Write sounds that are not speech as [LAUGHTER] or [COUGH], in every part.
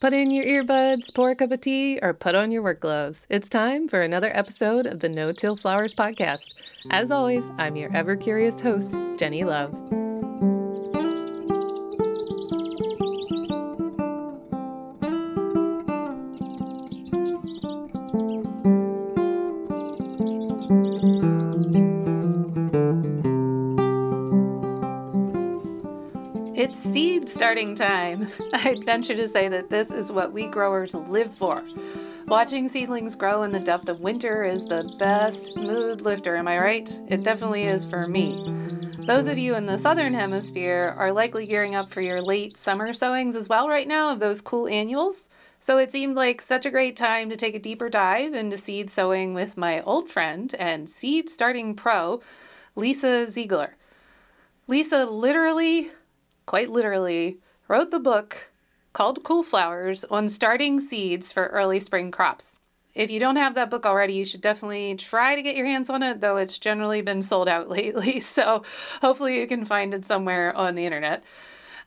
Put in your earbuds, pour a cup of tea, or put on your work gloves. It's time for another episode of the No Till Flowers podcast. As always, I'm your ever curious host, Jenny Love. Starting time. [LAUGHS] I'd venture to say that this is what we growers live for. Watching seedlings grow in the depth of winter is the best mood lifter, am I right? It definitely is for me. Those of you in the southern hemisphere are likely gearing up for your late summer sowings as well right now of those cool annuals. So it seemed like such a great time to take a deeper dive into seed sowing with my old friend and seed starting pro, Lisa Ziegler. Lisa literally quite literally, wrote the book called Cool Flowers on starting seeds for early spring crops. If you don't have that book already, you should definitely try to get your hands on it, though it's generally been sold out [LAUGHS] lately. So hopefully you can find it somewhere on the internet.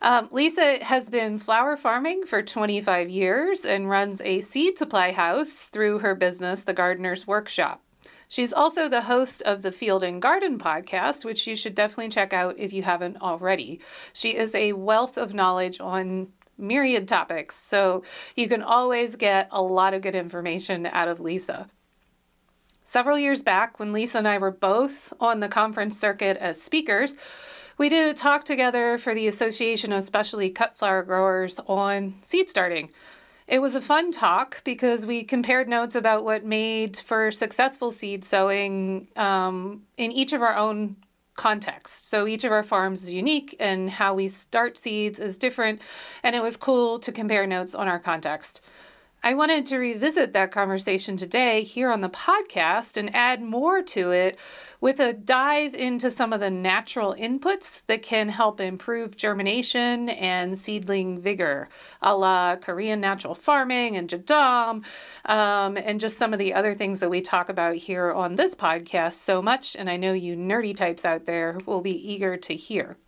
Um, Lisa has been flower farming for 25 years and runs a seed supply house through her business, The Gardener's Workshop. She's also the host of the Field and Garden podcast, which you should definitely check out if you haven't already. She is a wealth of knowledge on myriad topics, so you can always get a lot of good information out of Lisa. Several years back, when Lisa and I were both on the conference circuit as speakers, we did a talk together for the Association of Specialty Cut Flower Growers on seed starting. It was a fun talk because we compared notes about what made for successful seed sowing um, in each of our own contexts. So each of our farms is unique and how we start seeds is different. And it was cool to compare notes on our context. I wanted to revisit that conversation today here on the podcast and add more to it with a dive into some of the natural inputs that can help improve germination and seedling vigor, a la Korean natural farming and Jadam, um, and just some of the other things that we talk about here on this podcast so much. And I know you nerdy types out there will be eager to hear.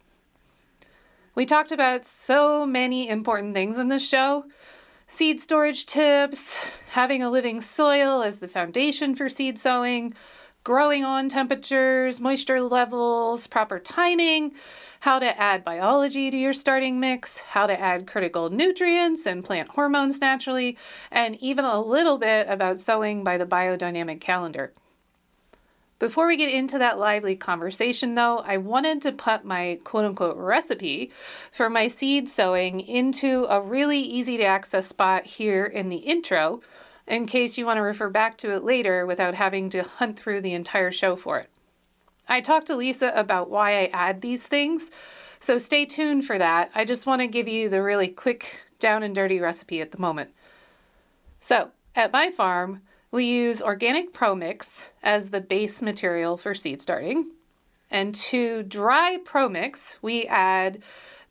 We talked about so many important things in this show seed storage tips, having a living soil as the foundation for seed sowing, growing on temperatures, moisture levels, proper timing, how to add biology to your starting mix, how to add critical nutrients and plant hormones naturally, and even a little bit about sowing by the biodynamic calendar. Before we get into that lively conversation, though, I wanted to put my quote unquote recipe for my seed sowing into a really easy to access spot here in the intro in case you want to refer back to it later without having to hunt through the entire show for it. I talked to Lisa about why I add these things, so stay tuned for that. I just want to give you the really quick, down and dirty recipe at the moment. So, at my farm, we use organic Pro Mix as the base material for seed starting. And to dry Pro Mix, we add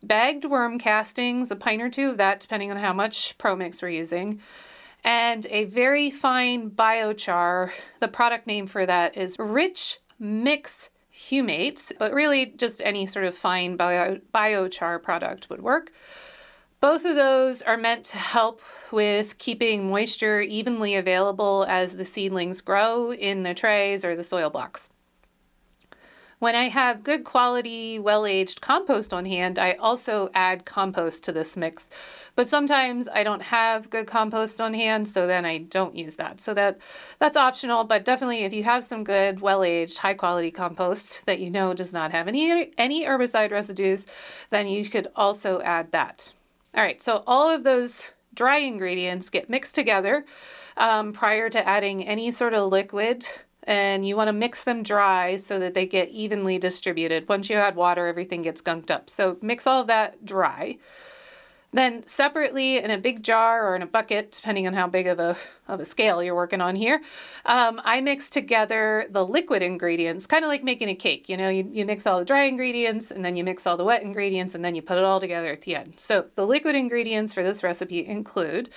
bagged worm castings, a pint or two of that, depending on how much Pro Mix we're using, and a very fine biochar. The product name for that is Rich Mix Humates, but really just any sort of fine bio, biochar product would work. Both of those are meant to help with keeping moisture evenly available as the seedlings grow in the trays or the soil blocks. When I have good quality, well aged compost on hand, I also add compost to this mix. But sometimes I don't have good compost on hand, so then I don't use that. So that that's optional, but definitely if you have some good, well aged, high quality compost that you know does not have any any herbicide residues, then you could also add that. All right, so all of those dry ingredients get mixed together um, prior to adding any sort of liquid. And you want to mix them dry so that they get evenly distributed. Once you add water, everything gets gunked up. So mix all of that dry. Then separately in a big jar or in a bucket, depending on how big of a, of a scale you're working on here, um, I mix together the liquid ingredients, kind of like making a cake. You know, you, you mix all the dry ingredients and then you mix all the wet ingredients and then you put it all together at the end. So the liquid ingredients for this recipe include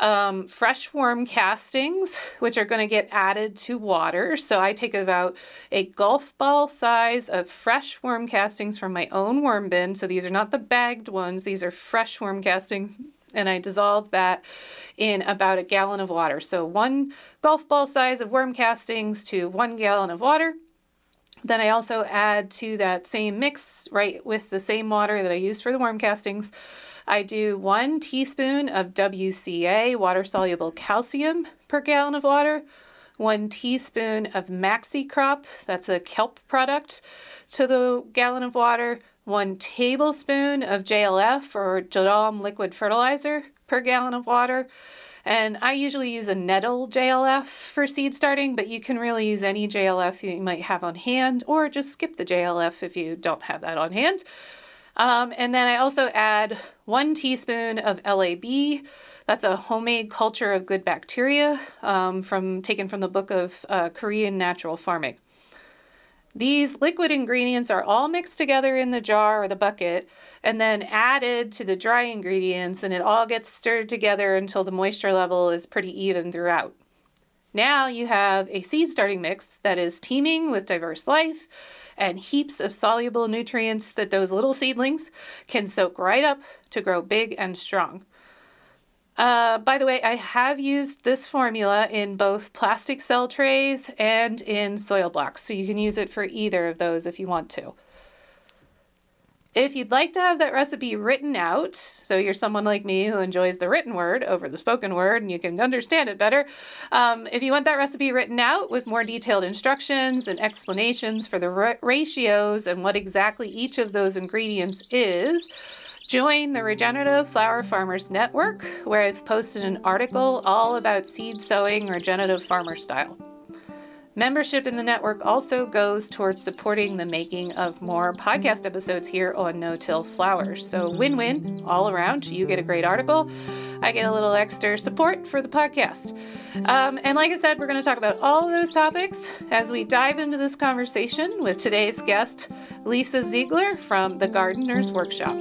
um, fresh worm castings, which are going to get added to water. So I take about a golf ball size of fresh worm castings from my own worm bin. So these are not the bagged ones, these are fresh worm castings and I dissolve that in about a gallon of water. So one golf ball size of worm castings to one gallon of water. Then I also add to that same mix, right, with the same water that I used for the worm castings. I do one teaspoon of WCA, water soluble calcium, per gallon of water, one teaspoon of MaxiCrop, that's a kelp product, to the gallon of water, one tablespoon of JLF or Jadam liquid fertilizer per gallon of water. And I usually use a nettle JLF for seed starting, but you can really use any JLF you might have on hand, or just skip the JLF if you don't have that on hand. Um, and then I also add one teaspoon of LAB. That's a homemade culture of good bacteria um, from taken from the book of uh, Korean natural farming. These liquid ingredients are all mixed together in the jar or the bucket and then added to the dry ingredients, and it all gets stirred together until the moisture level is pretty even throughout. Now you have a seed starting mix that is teeming with diverse life and heaps of soluble nutrients that those little seedlings can soak right up to grow big and strong. Uh, by the way, I have used this formula in both plastic cell trays and in soil blocks, so you can use it for either of those if you want to. If you'd like to have that recipe written out, so you're someone like me who enjoys the written word over the spoken word and you can understand it better, um, if you want that recipe written out with more detailed instructions and explanations for the ra- ratios and what exactly each of those ingredients is, Join the Regenerative Flower Farmers Network, where I've posted an article all about seed sowing regenerative farmer style. Membership in the network also goes towards supporting the making of more podcast episodes here on No Till Flowers. So, win win all around. You get a great article. I get a little extra support for the podcast. Um, and like I said, we're going to talk about all of those topics as we dive into this conversation with today's guest, Lisa Ziegler from the Gardener's Workshop.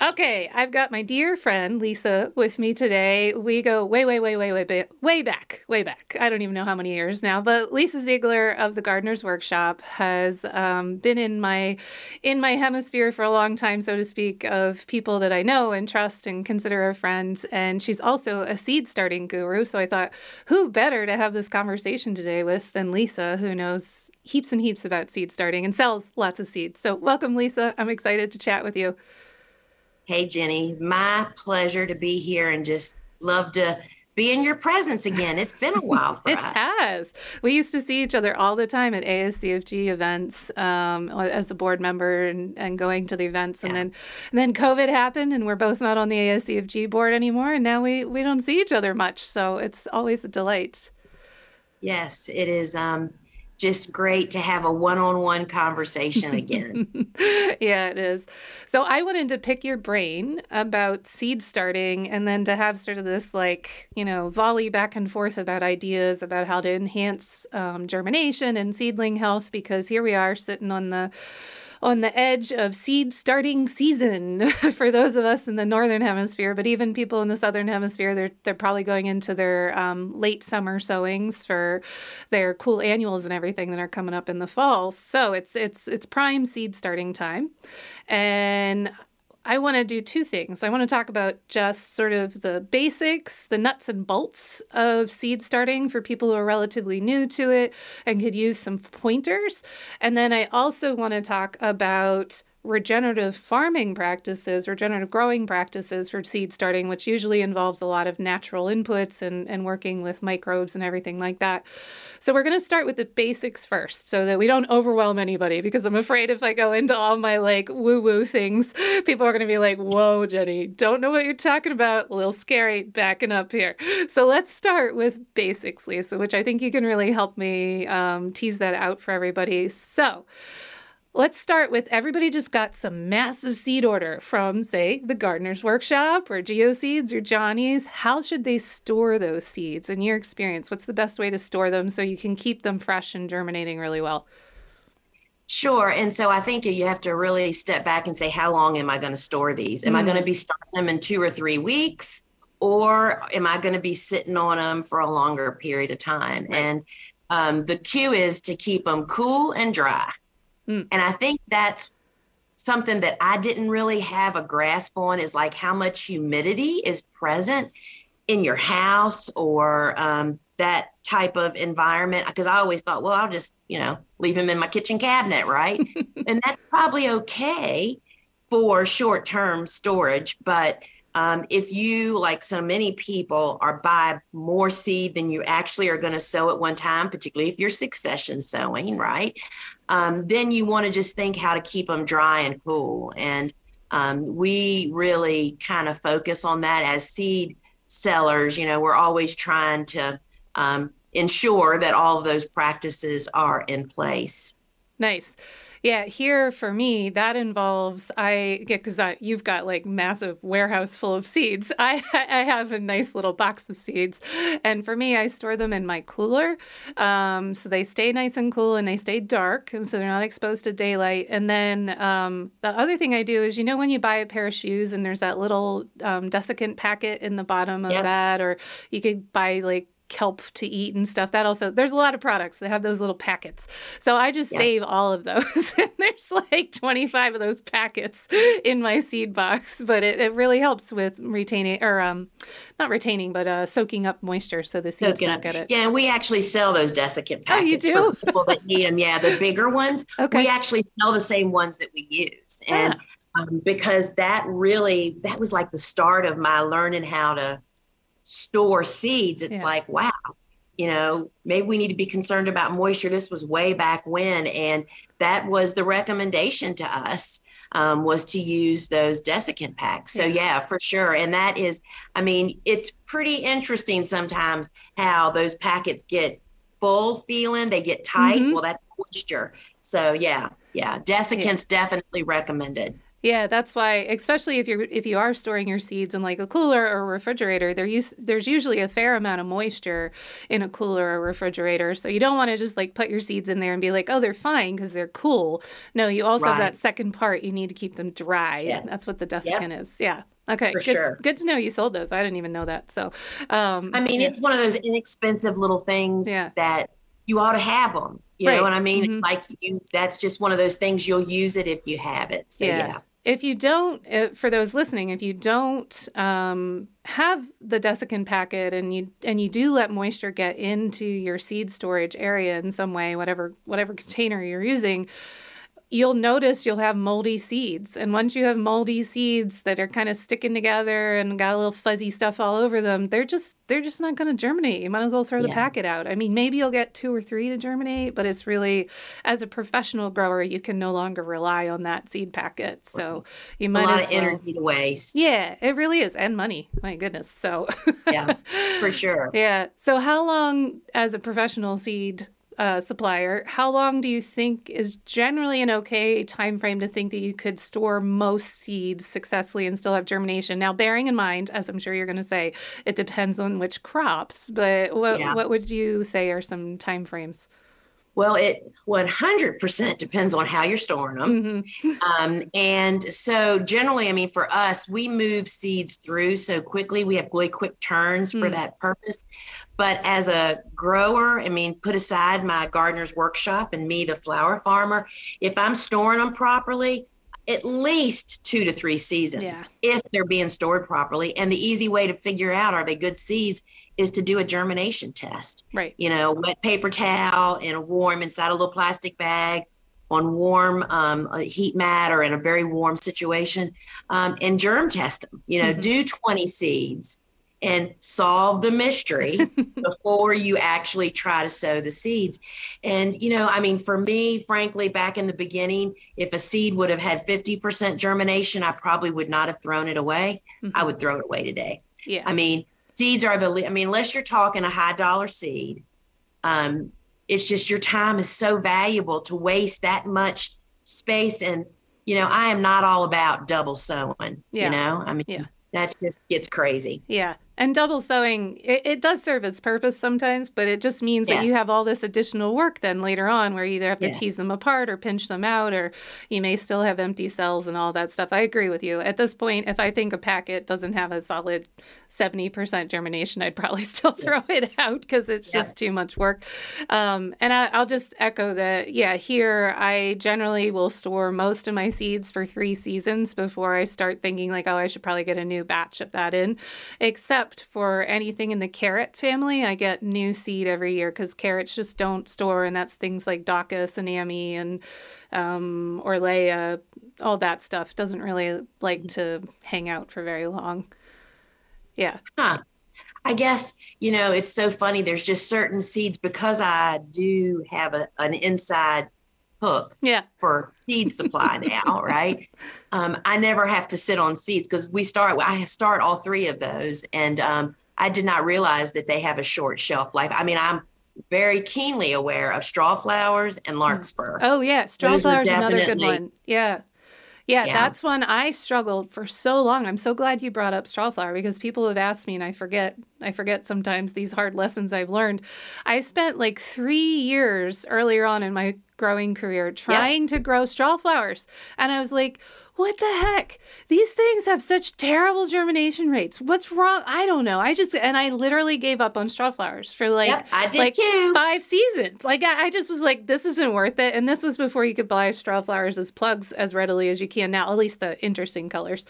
Okay, I've got my dear friend Lisa with me today. We go way, way, way, way, way, way back, way back. I don't even know how many years now, but Lisa Ziegler of the Gardener's Workshop has um, been in my in my hemisphere for a long time, so to speak, of people that I know and trust and consider a friend. And she's also a seed starting guru. So I thought, who better to have this conversation today with than Lisa, who knows heaps and heaps about seed starting and sells lots of seeds. So welcome, Lisa. I'm excited to chat with you. Hey, Jenny, my pleasure to be here and just love to be in your presence again. It's been a while [LAUGHS] for it us. It has. We used to see each other all the time at ASCFG events um, as a board member and, and going to the events. Yeah. And then and then COVID happened and we're both not on the ASCFG board anymore. And now we, we don't see each other much. So it's always a delight. Yes, it is. Um, just great to have a one-on-one conversation again. [LAUGHS] yeah, it is. So I wanted to pick your brain about seed starting and then to have sort of this like, you know, volley back and forth about ideas about how to enhance um, germination and seedling health because here we are sitting on the on the edge of seed starting season [LAUGHS] for those of us in the northern hemisphere, but even people in the southern hemisphere, they're they're probably going into their um, late summer sowings for their cool annuals and everything that are coming up in the fall. So it's it's it's prime seed starting time, and I want to do two things. I want to talk about just sort of the basics, the nuts and bolts of seed starting for people who are relatively new to it and could use some pointers. And then I also want to talk about regenerative farming practices, regenerative growing practices for seed starting, which usually involves a lot of natural inputs and, and working with microbes and everything like that. So we're going to start with the basics first so that we don't overwhelm anybody because I'm afraid if I go into all my like woo woo things, people are going to be like, whoa, Jenny, don't know what you're talking about. A little scary backing up here. So let's start with basics, Lisa, which I think you can really help me um, tease that out for everybody. So, Let's start with everybody just got some massive seed order from, say, the Gardener's Workshop or GeoSeeds or Johnny's. How should they store those seeds in your experience? What's the best way to store them so you can keep them fresh and germinating really well? Sure. And so I think you have to really step back and say, how long am I going to store these? Am mm. I going to be starting them in two or three weeks? Or am I going to be sitting on them for a longer period of time? And um, the cue is to keep them cool and dry Mm. And I think that's something that I didn't really have a grasp on is like how much humidity is present in your house or um, that type of environment. Because I always thought, well, I'll just, you know, leave them in my kitchen cabinet, right? [LAUGHS] and that's probably okay for short term storage. But um, if you, like so many people, are buy more seed than you actually are going to sow at one time, particularly if you're succession sowing, right? Um, then you want to just think how to keep them dry and cool. And um, we really kind of focus on that as seed sellers. You know, we're always trying to um, ensure that all of those practices are in place. Nice. Yeah, here for me, that involves I get because you've got like massive warehouse full of seeds. [LAUGHS] I I have a nice little box of seeds, and for me, I store them in my cooler, um, so they stay nice and cool and they stay dark, and so they're not exposed to daylight. And then um, the other thing I do is, you know, when you buy a pair of shoes and there's that little um, desiccant packet in the bottom of yep. that, or you could buy like kelp to eat and stuff. That also, there's a lot of products that have those little packets. So I just yeah. save all of those. [LAUGHS] and there's like 25 of those packets in my seed box, but it, it really helps with retaining or um, not retaining, but uh, soaking up moisture so the seeds don't get it. Yeah, we actually sell those desiccant packets oh, you do? for people that need them. Yeah, the bigger ones. Okay. We actually sell the same ones that we use. And yeah. um, because that really, that was like the start of my learning how to store seeds, it's yeah. like, wow, you know, maybe we need to be concerned about moisture. This was way back when, and that was the recommendation to us um, was to use those desiccant packs. So yeah. yeah, for sure. And that is, I mean, it's pretty interesting sometimes how those packets get full feeling, they get tight. Mm-hmm. Well, that's moisture. So yeah, yeah, desiccants yeah. definitely recommended. Yeah, that's why, especially if you're if you are storing your seeds in like a cooler or a refrigerator, there use there's usually a fair amount of moisture in a cooler or refrigerator. So you don't want to just like put your seeds in there and be like, oh, they're fine because they're cool. No, you also right. have that second part. You need to keep them dry. Yes. That's what the desiccant yep. is. Yeah. Okay. For good, sure. Good to know you sold those. I didn't even know that. So, um, I mean, yeah. it's one of those inexpensive little things yeah. that you ought to have them. You right. know what I mean? Mm-hmm. Like you, that's just one of those things you'll use it if you have it. So yeah. yeah if you don't, uh, for those listening, if you don't um, have the desiccant packet and you and you do let moisture get into your seed storage area in some way, whatever whatever container you're using, you'll notice you'll have moldy seeds. And once you have moldy seeds that are kind of sticking together and got a little fuzzy stuff all over them, they're just they're just not going to germinate. You might as well throw the packet out. I mean, maybe you'll get two or three to germinate, but it's really as a professional grower, you can no longer rely on that seed packet. So you might a lot as of well, energy to waste. Yeah, it really is, and money. My goodness. So yeah, for [LAUGHS] sure. Yeah. So how long as a professional seed uh, supplier, how long do you think is generally an okay time frame to think that you could store most seeds successfully and still have germination? Now, bearing in mind, as I'm sure you're going to say, it depends on which crops, but what, yeah. what would you say are some time frames? Well, it 100% depends on how you're storing them. Mm-hmm. [LAUGHS] Um, and so, generally, I mean, for us, we move seeds through so quickly. We have really quick turns mm-hmm. for mm. that purpose. But as a grower, I mean, put aside my gardener's workshop and me, the flower farmer, if I'm storing them properly, at least two to three seasons yeah. if they're being stored properly. And the easy way to figure out are they good seeds is to do a germination test. Right. You know, wet paper towel in a warm inside a little plastic bag on warm um, heat mat or in a very warm situation um, and germ test them. You know, mm-hmm. do 20 seeds and solve the mystery [LAUGHS] before you actually try to sow the seeds. And, you know, I mean, for me, frankly, back in the beginning, if a seed would have had 50% germination, I probably would not have thrown it away. Mm-hmm. I would throw it away today. Yeah. I mean, seeds are the, I mean, unless you're talking a high dollar seed, um, it's just your time is so valuable to waste that much space. And, you know, I am not all about double sowing, yeah. you know, I mean, yeah. that just gets crazy. Yeah And double sewing, it, it, does serve its purpose sometimes, but it just means that you have all this additional work then later on where you either have to yes. tease them apart or pinch them out, or you may still have empty cells and all that stuff. I agree with you. At this point, if I think a packet doesn't have a solid 70% germination, I'd probably [LAUGHS] still throw yeah. it out because it's yeah. just too much work. Um, and I, I'll just echo that, yeah, here I generally will store most of my seeds for three seasons before I start thinking, like, oh, I should probably get a new batch of that in, except except for anything in the carrot family. I get new seed every year because carrots just don't store, and that's things like Daucus and Ammi and um, Orlaya, all that stuff doesn't really like to hang out for very long. Yeah. Huh. I guess, you know, it's so funny. There's just certain seeds because I do have a, an inside hook yeah. for seed supply now, [LAUGHS] right? Um, I never have to sit on seeds because we start, I start all three of those. And um, I did not realize that they have a short shelf life. I mean, I'm very keenly aware of straw flowers and larkspur. Oh, yeah. Straw flowers is another good one. Yeah. Yeah, yeah, that's one I struggled for so long. I'm so glad you brought up strawflower because people have asked me and I forget I forget sometimes these hard lessons I've learned. I spent like 3 years earlier on in my growing career trying yep. to grow strawflowers and I was like, what the heck? These things have such terrible germination rates. What's wrong? I don't know. I just and I literally gave up on straw flowers for like yep, I did like too. five seasons. Like I, I, just was like, this isn't worth it. And this was before you could buy straw flowers as plugs as readily as you can now, at least the interesting colors.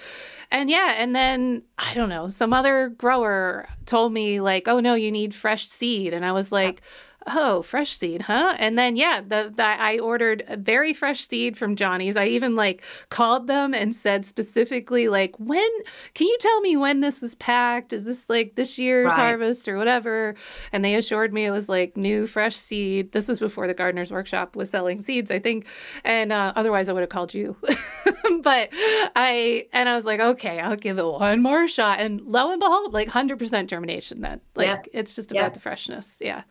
And yeah, and then I don't know, some other grower told me like, oh no, you need fresh seed. And I was like, oh, fresh seed, huh? And then yeah, the, the I ordered a very fresh seed from Johnny's. I even like called them and said specifically like, when can you tell me when this is packed? Is this like this year's right. harvest or whatever? And they assured me it was like new fresh seed. This was before the gardener's workshop was selling seeds, I think. And uh, otherwise I would have called you. [LAUGHS] but I and I was like, okay, I'll give it one more shot. And lo and behold, like 100% germination then. Like yep. it's just about yep. the freshness. Yeah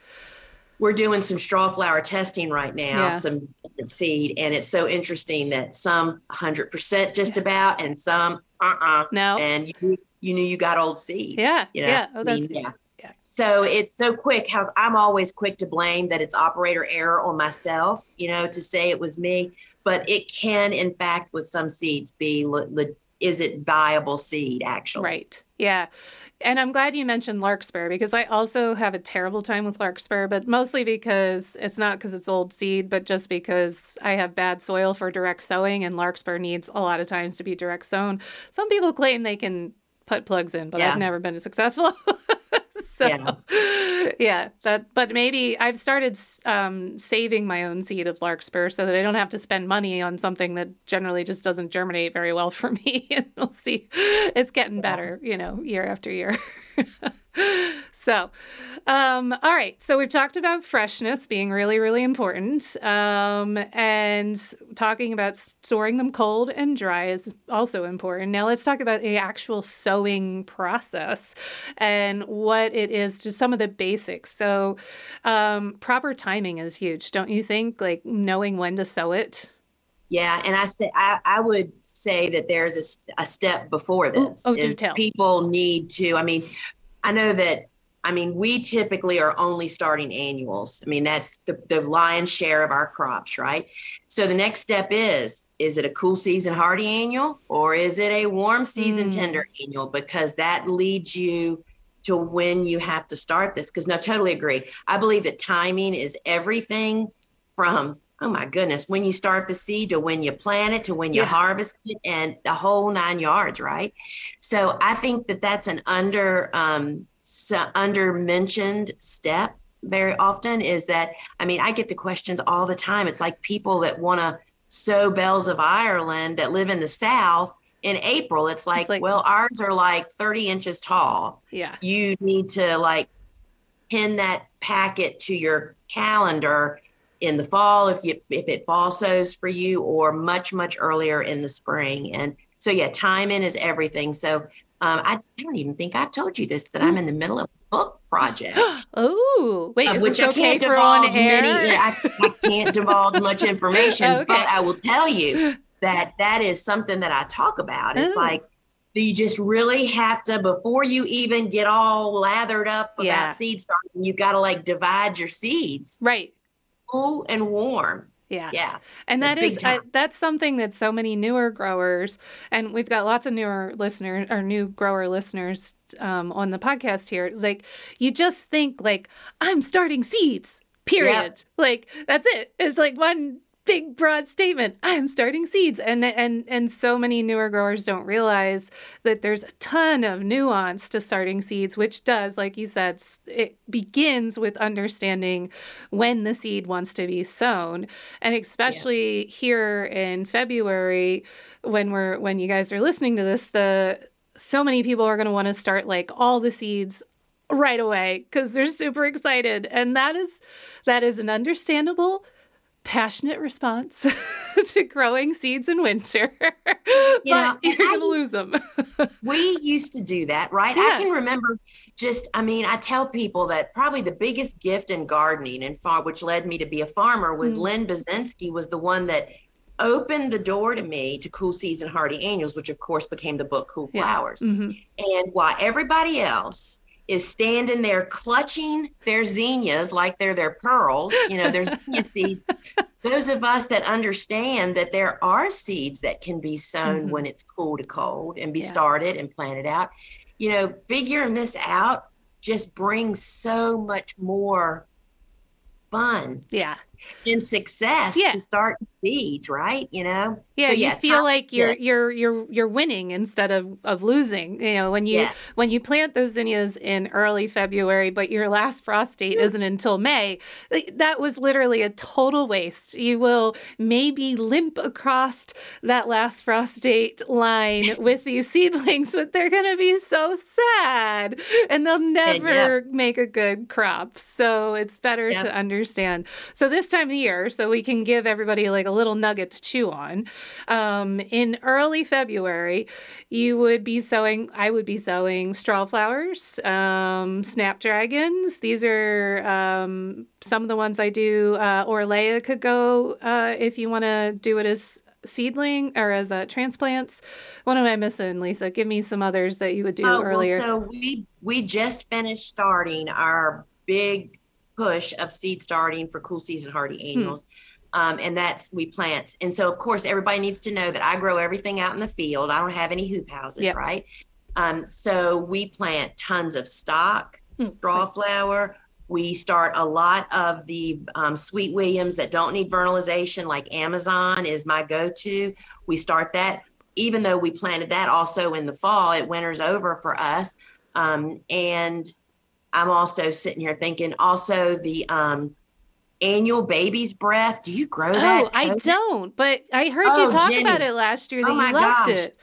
we're doing some straw flower testing right now, yeah. some seed, and it's so interesting that some 100% just yeah. about, and some uh-uh. No. And you, you knew you got old seed. Yeah. You know? Yeah. Oh, that's, I mean, yeah. yeah. So it's so quick. How I'm always quick to blame that it's operator error on myself, you know, to say it was me. But it can, in fact, with some seeds, be is it viable seed actually? Right. Yeah. And I'm glad you mentioned larkspur because I also have a terrible time with larkspur, but mostly because it's not because it's old seed, but just because I have bad soil for direct sowing and larkspur needs a lot of times to be direct sown. Some people claim they can put plugs in, but yeah. I've never been successful. [LAUGHS] [LAUGHS] so yeah. yeah. that but maybe I've started um, saving my own seed of larkspur so that I don't have to spend money on something that generally just doesn't germinate very well for [LAUGHS] me. and we'll see. It's getting better, you know, year after year. [LAUGHS] so, um, all right. So we've talked about freshness being really, really important, um, and talking about storing them cold and dry is also important. Now let's talk about the actual sewing process and what it is. Just some of the basics. So, um, proper timing is huge, don't you think? Like knowing when to sew it. Yeah, and I say I, I would say that there's a, a step before this. Ooh, oh, do tell. People need to. I mean, I know that. I mean, we typically are only starting annuals. I mean, that's the, the lion's share of our crops, right? So the next step is is it a cool season hardy annual or is it a warm season mm. tender annual? Because that leads you to when you have to start this. Because no, totally agree. I believe that timing is everything from oh my goodness, when you start the seed to when you plant it to when you yeah. harvest it and the whole nine yards, right? So I think that that's an under um, so under mentioned step very often is that I mean I get the questions all the time. It's like people that want to sow bells of Ireland that live in the South in April. It's like, it's like well, ours are like 30 inches tall. Yeah. You need to like pin that packet to your calendar in the fall if you if it fall sows for you or much much earlier in the spring and so yeah timing is everything so um, I, I, don't even think I've told you this that I'm in the middle of a book project. [GASPS] oh, wait, is which this okay for on air? Many, I, I, can't divulge much [LAUGHS] information, okay. but I will tell you [GASPS] that that is something that I talk about. It's Ooh. like you just really have to before you even get all lathered up about Yeah. seed starting you got to like divide your seeds Right. cool and warm Yeah. yeah And that is I, that's something that so many newer growers, and we've got lots of newer listeners or new grower listeners um, on the podcast here. Like you just think like I'm starting seeds. Period. Like that's it. It's like one big broad statement. I'm starting seeds, and and and so many newer growers don't realize that there's a ton of nuance to starting seeds, which does, like you said, it begins with understanding when the seed wants to be sown. And especially here in February when we're when you guys are listening to this the so many people are going to want to start like all the seeds right away cuz they're super excited. And that is that is an understandable passionate response [LAUGHS] to growing seeds in winter [LAUGHS] but Yeah, you're going to lose them [LAUGHS] we used to do that right Yeah. i can remember just i mean i tell people that probably the biggest gift in gardening and farm which led me to be a farmer was Mm. lynn Byczynski was the one that opened the door to me to cool seeds and hardy annuals which of course became the book cool Yeah. flowers hmm and while everybody else is standing there clutching their zinnias like they're their pearls, you know, their [LAUGHS] zinnia seeds. Those of us that understand that there are seeds that can be sown Mhm. when it's cool to cold and be Yeah. started and planted out, you know, figuring this out just brings so much more fun yeah and success Yeah. to start seeds, right? You know? Yeah, So, you yeah, feel time- like you're yeah. you're you're you're winning instead of of losing. You know, when you Yeah. when you plant those zinnias in early February, but your last frost date isn't until May, that was literally a total waste. You will maybe limp across that last frost date line [LAUGHS] with these seedlings, but they're going to be so sad and they'll never make a good crop. So it's better to understand. So this time of the year, so we can give everybody like a little nugget to chew on. Um, in early February, you would be sowing, I would be sowing straw flowers, um, snapdragons. These are um, some of the ones I do. Uh, Orlaya could go uh, if you want to do it as seedling or as uh, transplants. What am I missing, Lisa? Give me some others that you would do Oh, earlier. Well, so we we just finished starting our big push of seed starting for cool season hardy Hmm. annuals. Um, and that's we plant. And so of course everybody needs to know that I grow everything out in the field. I don't have any hoop houses, Yep. right? Um, so we plant tons of stock, Hmm. straw flower. We start a lot of the um, sweet Williams that don't need vernalization, like Amazon is my go-to. We start that, even though we planted that also in the fall. It winters over for us, um, and I'm also sitting here thinking also the um, annual baby's breath. Do you grow that? Oh, I don't, but I heard you Oh, talk Jenny. about it last year that Oh you my loved gosh. it.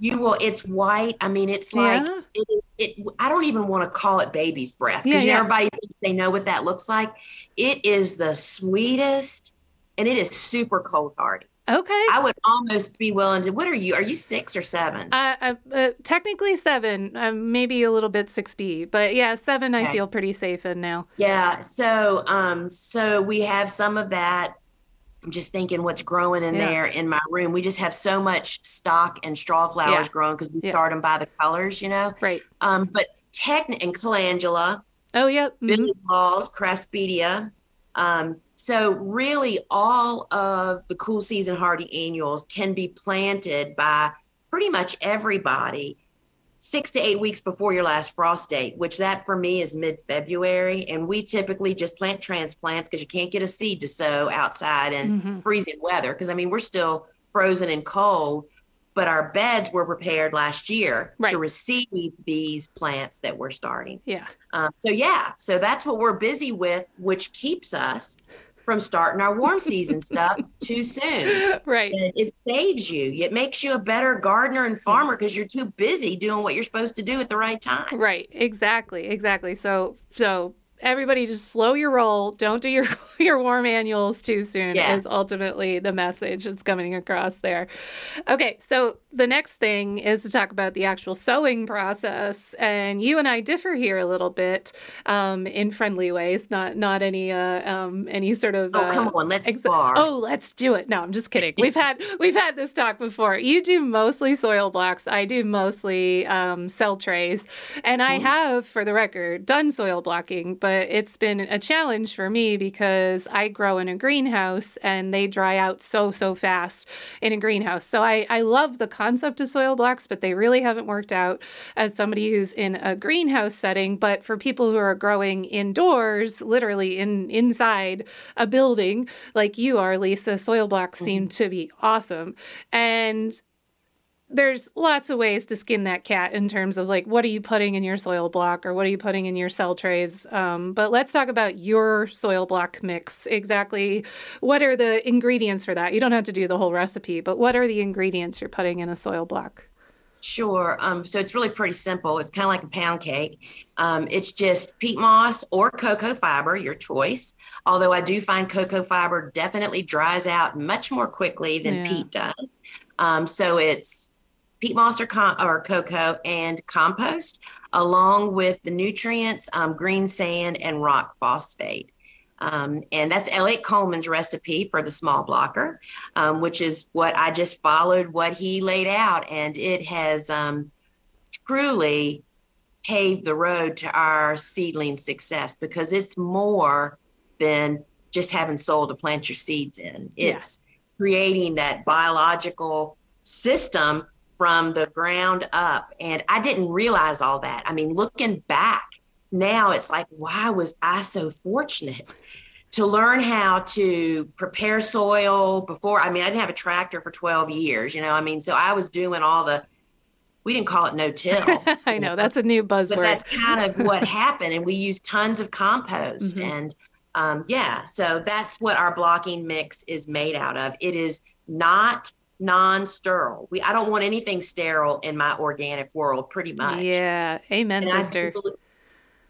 You will. It's white. I mean, it's like Yeah. it is. It. I don't even want to call it baby's breath Yeah, because yeah. everybody thinks they know what that looks like. It is the sweetest, and it is super cold hardy. Okay. I would almost be willing to. What are you? Are you six or seven? Uh, uh, uh, technically seven, uh, maybe a little bit six B, but yeah, seven I feel pretty safe in now. Yeah. So, um, so we have some of that. I'm just thinking what's growing in Yeah. there in my room. We just have so much stock and straw flowers Yeah. growing because we Yeah. start them by the colors, you know. Right. Um, but techni and calendula, Oh, yep. mhm. Billy Balls, Craspedia. Um, so really, all of the cool season hardy annuals can be planted by pretty much everybody six to eight weeks before your last frost date, which that for me is mid-February. And we typically just plant transplants because you can't get a seed to sow outside in Mhm. freezing weather. Because I mean, we're still frozen and cold, but our beds were prepared last year Right. to receive these plants that we're starting. Yeah. Um, so yeah, so that's what we're busy with, which keeps us from starting our warm season stuff [LAUGHS] too soon. Right. And it saves you. It makes you a better gardener and farmer because you're too busy doing what you're supposed to do at the right time. Right. Exactly. Exactly. So, so everybody just slow your roll. Don't do your [LAUGHS] your warm annuals too soon. Yes. Is ultimately the message that's coming across there. Okay, so the next thing is to talk about the actual sewing process, and you and I differ here a little bit um, in friendly ways, not not any uh, um, any sort of. Oh come uh, on, let's ex- Oh, let's do it. No, I'm just kidding. We've had we've had this talk before. You do mostly soil blocks. I do mostly um, cell trays, and I mm. have, for the record, done soil blocking, but it's been a challenge for me because I grow in a greenhouse and they dry out so so fast in a greenhouse. So I I love the concept of soil blocks, but they really haven't worked out as somebody who's in a greenhouse setting. But for people who are growing indoors, literally in inside a building like you are, Lisa, soil blocks mm-hmm. seem to be awesome. And there's lots of ways to skin that cat in terms of like what are you putting in your soil block or what are you putting in your cell trays um, but let's talk about your soil block mix exactly what are the ingredients for that you don't have to do the whole recipe but what are the ingredients you're putting in a soil block Sure. Um, so it's really pretty simple. It's kind of like a pound cake. Um, it's just peat moss or cocoa fiber, your choice. Although I do find cocoa fiber definitely dries out much more quickly than yeah. peat does. Um, so it's peat moss or, com- or cocoa and compost, along with the nutrients, um, green sand, and rock phosphate. Um, and that's Eliot Coleman's recipe for the small blocker, um, which is what I just followed what he laid out. And it has um, truly paved the road to our seedling success because it's more than just having soil to plant your seeds in. It's yeah. creating that biological system from the ground up. And I didn't realize all that. I mean, looking back now, it's like, why was I so fortunate to learn how to prepare soil before? I mean, I didn't have a tractor for 12 years, you know, I mean, so I was doing all the, we didn't call it no till. [LAUGHS] I know, know, that's a new buzzword. But that's kind of what [LAUGHS] happened. And we used tons of compost. Mm-hmm. And um, yeah, so that's what our blocking mix is made out of. It is not non-sterile. We I don't want anything sterile in my organic world, pretty much. Yeah, amen, and sister. I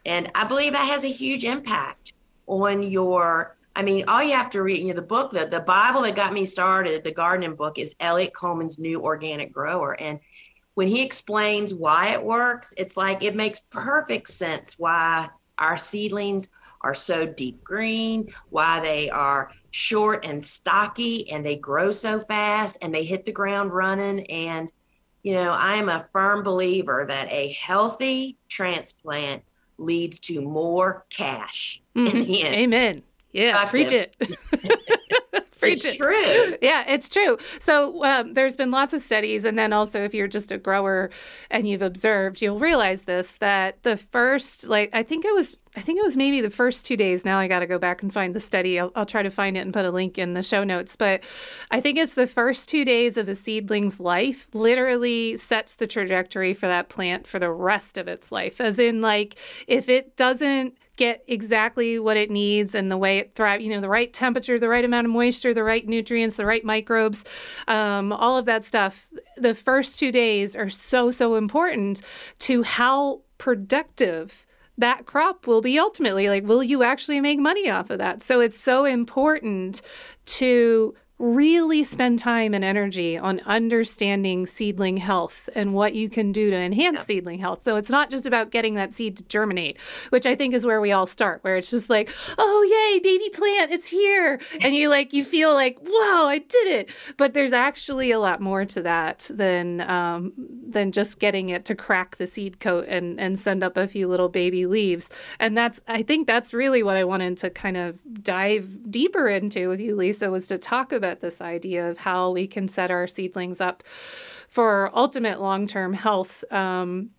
and I believe that has a huge impact on your. I mean, all you have to read, you know, the book, the, the Bible that got me started, the gardening book, is Eliot Coleman's New Organic Grower. And when he explains why it works, it's like it makes perfect sense why our seedlings are so deep green, why they are short and stocky and they grow so fast and they hit the ground running. And, you know, I am a firm believer that a healthy transplant leads to more cash mm, in the end. Amen. Yeah, preach it. [LAUGHS] Preach it's it. true. Yeah, it's true. So um, there's been lots of studies, and then also if you're just a grower and you've observed, you'll realize this that the first, like I think it was, I think it was maybe the first two days. Now I got to go back and find the study. I'll, I'll try to find it and put a link in the show notes. But I think it's the first two days of the seedling's life literally sets the trajectory for that plant for the rest of its life. As in, like, if it doesn't get exactly what it needs and the way it thrives, you know, the right temperature, the right amount of moisture, the right nutrients, the right microbes, um, all of that stuff. The first two days are so, so important to how productive that crop will be ultimately. Like, will you actually make money off of that? So it's so important to really spend time and energy on understanding seedling health and what you can do to enhance yeah. seedling health. So it's not just about getting that seed to germinate, which I think is where we all start, where it's just like, oh, yay, baby plant, it's here. And you like, you feel like, wow, I did it. But there's actually a lot more to that than, um, than just getting it to crack the seed coat and, and send up a few little baby leaves. And that's, I think that's really what I wanted to kind of dive deeper into with you, Lisa, was to talk about this idea of how we can set our seedlings up for ultimate long term health. Um,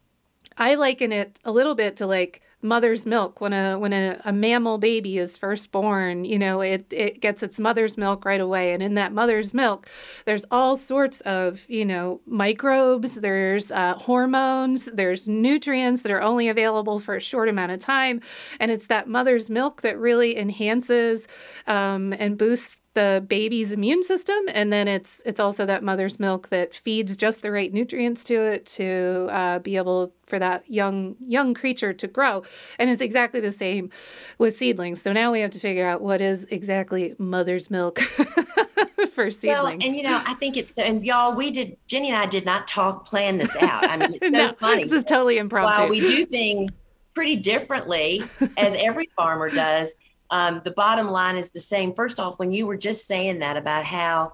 I liken it a little bit to like mother's milk. When a when a, a mammal baby is first born you know it it gets its mother's milk right away. And in that mother's milk there's all sorts of you know microbes there's uh, hormones there's nutrients that are only available for a short amount of time. And it's that mother's milk that really enhances um, and boosts the baby's immune system and then it's it's also that mother's milk that feeds just the right nutrients to it to uh, be able for that young young creature to grow. And it's exactly the same with seedlings. So now we have to figure out what is exactly mother's milk [LAUGHS] for seedlings well and you know i think it's and y'all we did jenny and i did not talk plan this out. I mean it's [LAUGHS] so no, funny. this is totally impromptu. While we do things pretty differently as every farmer does um, the bottom line is the same. First off, when you were just saying that about how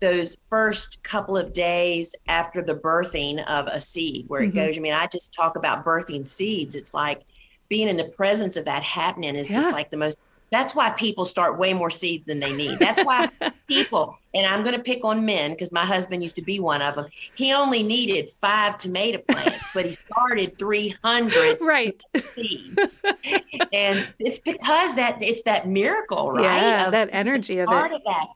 those first couple of days after the birthing of a seed, where mm-hmm. it goes, I mean, I just talk about birthing seeds. It's like being in the presence of that happening is yeah. just like the most that's why people start way more seeds than they need. That's why [LAUGHS] people, and I'm going to pick on men because my husband used to be one of them. He only needed five tomato [LAUGHS] plants, but he started 300 [LAUGHS] right. seeds. and it's because that it's that miracle, right? Yeah, of, that energy of it. Of that.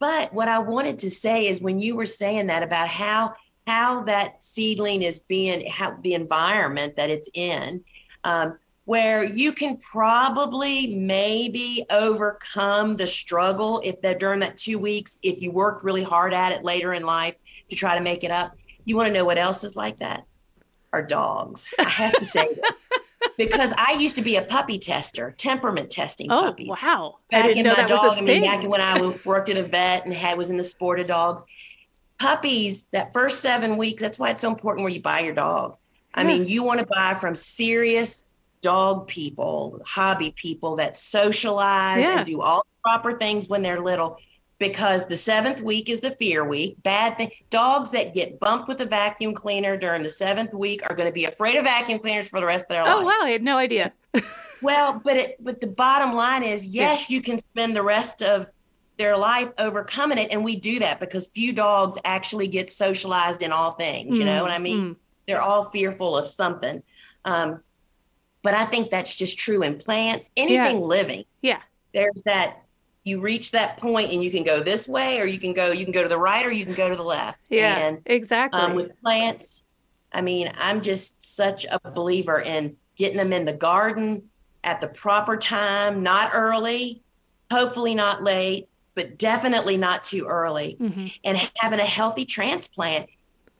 But what I wanted to say is when you were saying that about how how that seedling is being, how the environment that it's in. Um, where you can probably maybe overcome the struggle if that during that two weeks if you worked really hard at it later in life to try to make it up you want to know what else is like that? Are dogs. I have to say that [LAUGHS] because i used to be a puppy tester temperament testing oh, puppies. wow. Back I didn't in know my that dog was a i mean thing. back when i worked at a vet and had was in the sport of dogs puppies that first seven weeks that's why it's so important where you buy your dog. I mean, you want to buy from serious dog people, hobby people that socialize yeah. and do all the proper things when they're little because the seventh week is the fear week. Bad thing. Dogs that get bumped with a vacuum cleaner during the seventh week are going to be afraid of vacuum cleaners for the rest of their oh, life. Oh wow, I had no idea. [LAUGHS] well, but it, but the bottom line is, yes, yeah. you can spend the rest of their life overcoming it, and we do that because few dogs actually get socialized in all things. Mm, you know what I mean? Mm. They're all fearful of something. Um, but I think that's just true in plants, anything yeah. living. Yeah. There's that you reach that point and you can go this way or you can go you can go to the right or you can go to the left. Yeah. And exactly. Um, with plants, I mean, I'm just such a believer in getting them in the garden at the proper time, not early, hopefully not late, but definitely not too early. Mm-hmm. And having a healthy transplant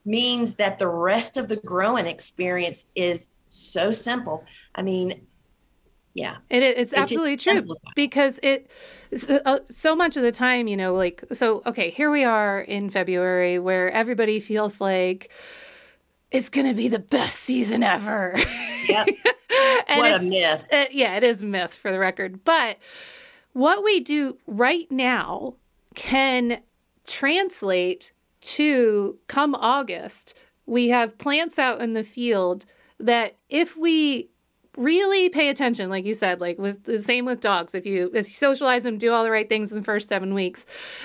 means that the rest of the growing experience is so simple. I mean, yeah. It, it's it absolutely true because it so, uh, so, much of the time you know like so okay here we are in february where everybody feels like it's gonna be the best season ever. Yep. [LAUGHS] what a myth. uh, yeah it is myth for the record. But what we do right now can translate to come august we have plants out in the field that if we really pay attention like you said like with the same with dogs. If you if you socialize them do all the right things in the first seven weeks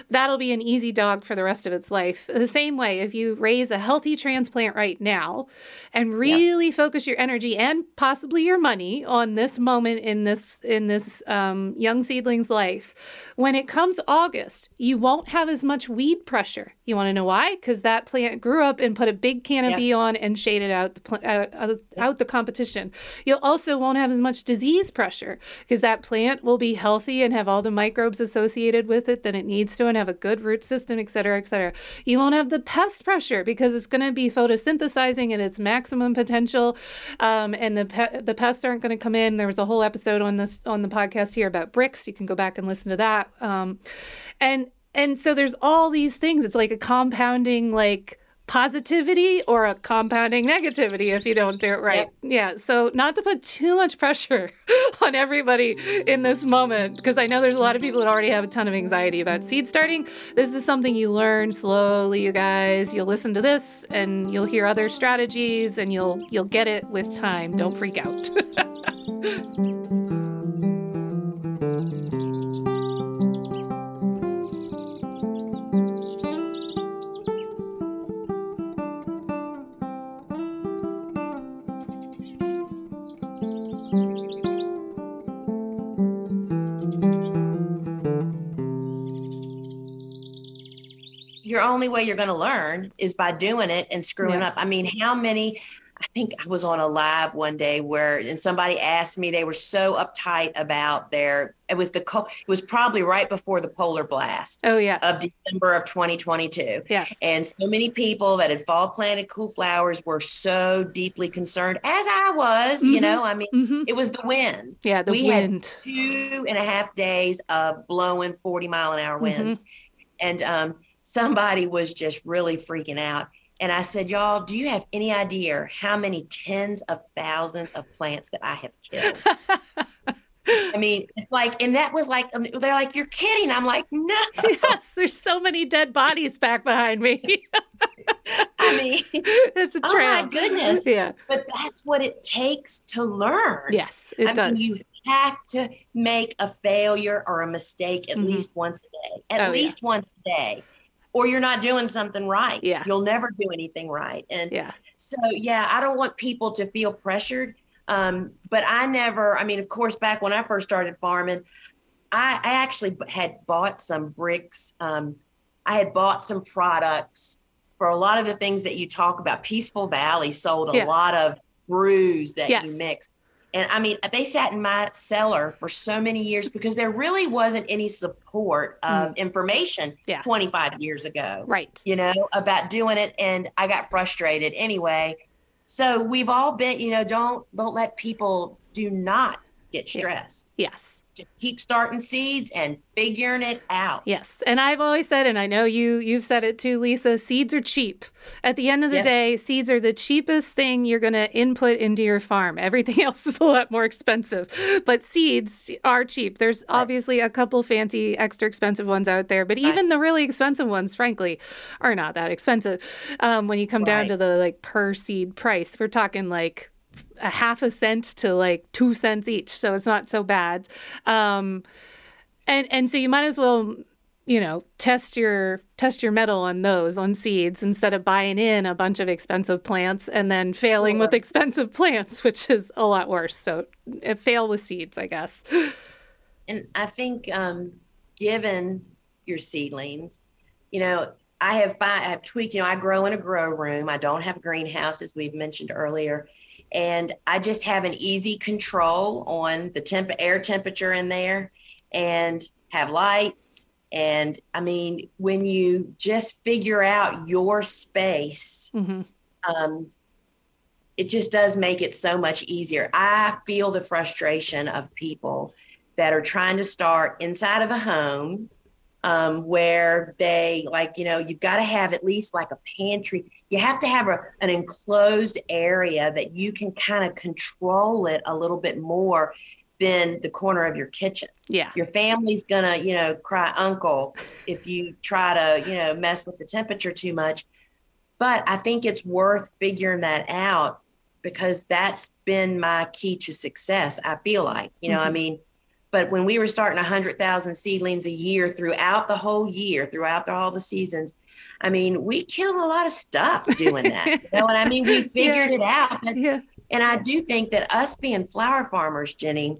that'll be an easy dog for the rest of its life. The same way if you raise a healthy transplant right now and really yeah. focus your energy and possibly your money on this moment in this in this um, young seedling's life when it comes august you won't have as much weed pressure. You want to know why? Because that plant grew up and put a big canopy yeah. on and shaded out the pl- uh, uh, out the competition. You'll also also won't have as much disease pressure because that plant will be healthy and have all the microbes associated with it that it needs to and have a good root system, et cetera, et cetera. You won't have the pest pressure because it's going to be photosynthesizing at its maximum potential, um, and the pe- the pests aren't going to come in. There was a whole episode on this on the podcast here about Brix. You can go back and listen to that. Um, and and so there's all these things. It's like a compounding like positivity or a compounding negativity if you don't do it right. Yep. Yeah. So, not to put too much pressure [LAUGHS] on everybody in this moment, because I know there's a lot of people that already have a ton of anxiety about seed starting. This is something you learn slowly, you guys. You'll listen to this and you'll hear other strategies and you'll you'll get it with time. Don't freak out. [LAUGHS] only way you're going to learn is by doing it and screwing yeah. up. I mean, how many I think I was on a live one day where, and somebody asked me, they were so uptight about their, it was the, it was probably right before the polar blast. Oh, yeah. Of December of 2022. yeah And so many people that had fall planted cool flowers were so deeply concerned, as I was, mm-hmm. you know, I mean, mm-hmm. it was the wind. Yeah, the we wind. Had two and a half days of blowing 40 mile an hour winds. Mm-hmm. And um, somebody was just really freaking out and I said, Y'all, do you have any idea how many tens of thousands of plants that I have killed? [LAUGHS] I mean, it's like, and that was like, um, they're like, You're kidding. I'm like, No. Yes, there's so many dead bodies back behind me. [LAUGHS] I mean, [LAUGHS] it's a trail. Oh my goodness. Yeah. But that's what it takes to learn. Yes, it I does. Mean, you have to make a failure or a mistake at mm-hmm. least once a day. At oh, least yeah. once a day or you're not doing something right. Yeah. You'll never do anything right. And yeah. so, yeah, I don't want people to feel pressured. Um, but I never, I mean, of course, back when I first started farming, I, I actually had bought some bricks. Um, I had bought some products for a lot of the things that you talk about. Peaceful Valley sold a yeah. lot of brews that yes. you mix. And I mean, they sat in my cellar for so many years because there really wasn't any support of mm. information yeah. 25 years ago. Right. You know, about doing it. And I got frustrated anyway. So we've all been, you know, don't don't let people do not get stressed. Yeah. Yes to keep starting seeds and figuring it out. Yes. And I've always said, and I know you you've said it too, Lisa, seeds are cheap. At the end of the yes. day, seeds are the cheapest thing you're gonna input into your farm. Everything [LAUGHS] else is a lot more expensive. But seeds are cheap. There's right. obviously a couple fancy extra expensive ones out there, but even right. the really expensive ones, frankly, are not that expensive. Um, when you come right. down to the like per seed price, we're talking like a half a cent to like two cents each, so it's not so bad. Um, and and so you might as well you know test your test your mettle on those on seeds instead of buying in a bunch of expensive plants and then failing sure. with expensive [LAUGHS] plants which is a lot worse so fail with seeds i guess [LAUGHS] and i think um, given your seedlings you know i have I have tweaked you know i grow in a grow room i don't have a greenhouse as we've mentioned earlier and I just have an easy control on the temp air temperature in there and have lights and I mean when you just figure out your space mm-hmm. um, it just does make it so much easier. I feel the frustration of people that are trying to start inside of a home um, where they like you know you've got to have at least like a pantry you have to have a, an enclosed area that you can kind of control it a little bit more than the corner of your kitchen. Yeah. Your family's gonna you know cry uncle if you try to you know mess with the temperature too much. But i think it's worth figuring that out because that's been my key to success i feel like you know mm-hmm. i mean? But when we were starting 100,000 seedlings a year throughout the whole year, throughout the, all the seasons, I mean, we killed a lot of stuff doing that. you know what I mean? We [LAUGHS] figured yeah. it out. And, yeah. and I do think that us being flower farmers, Jenny,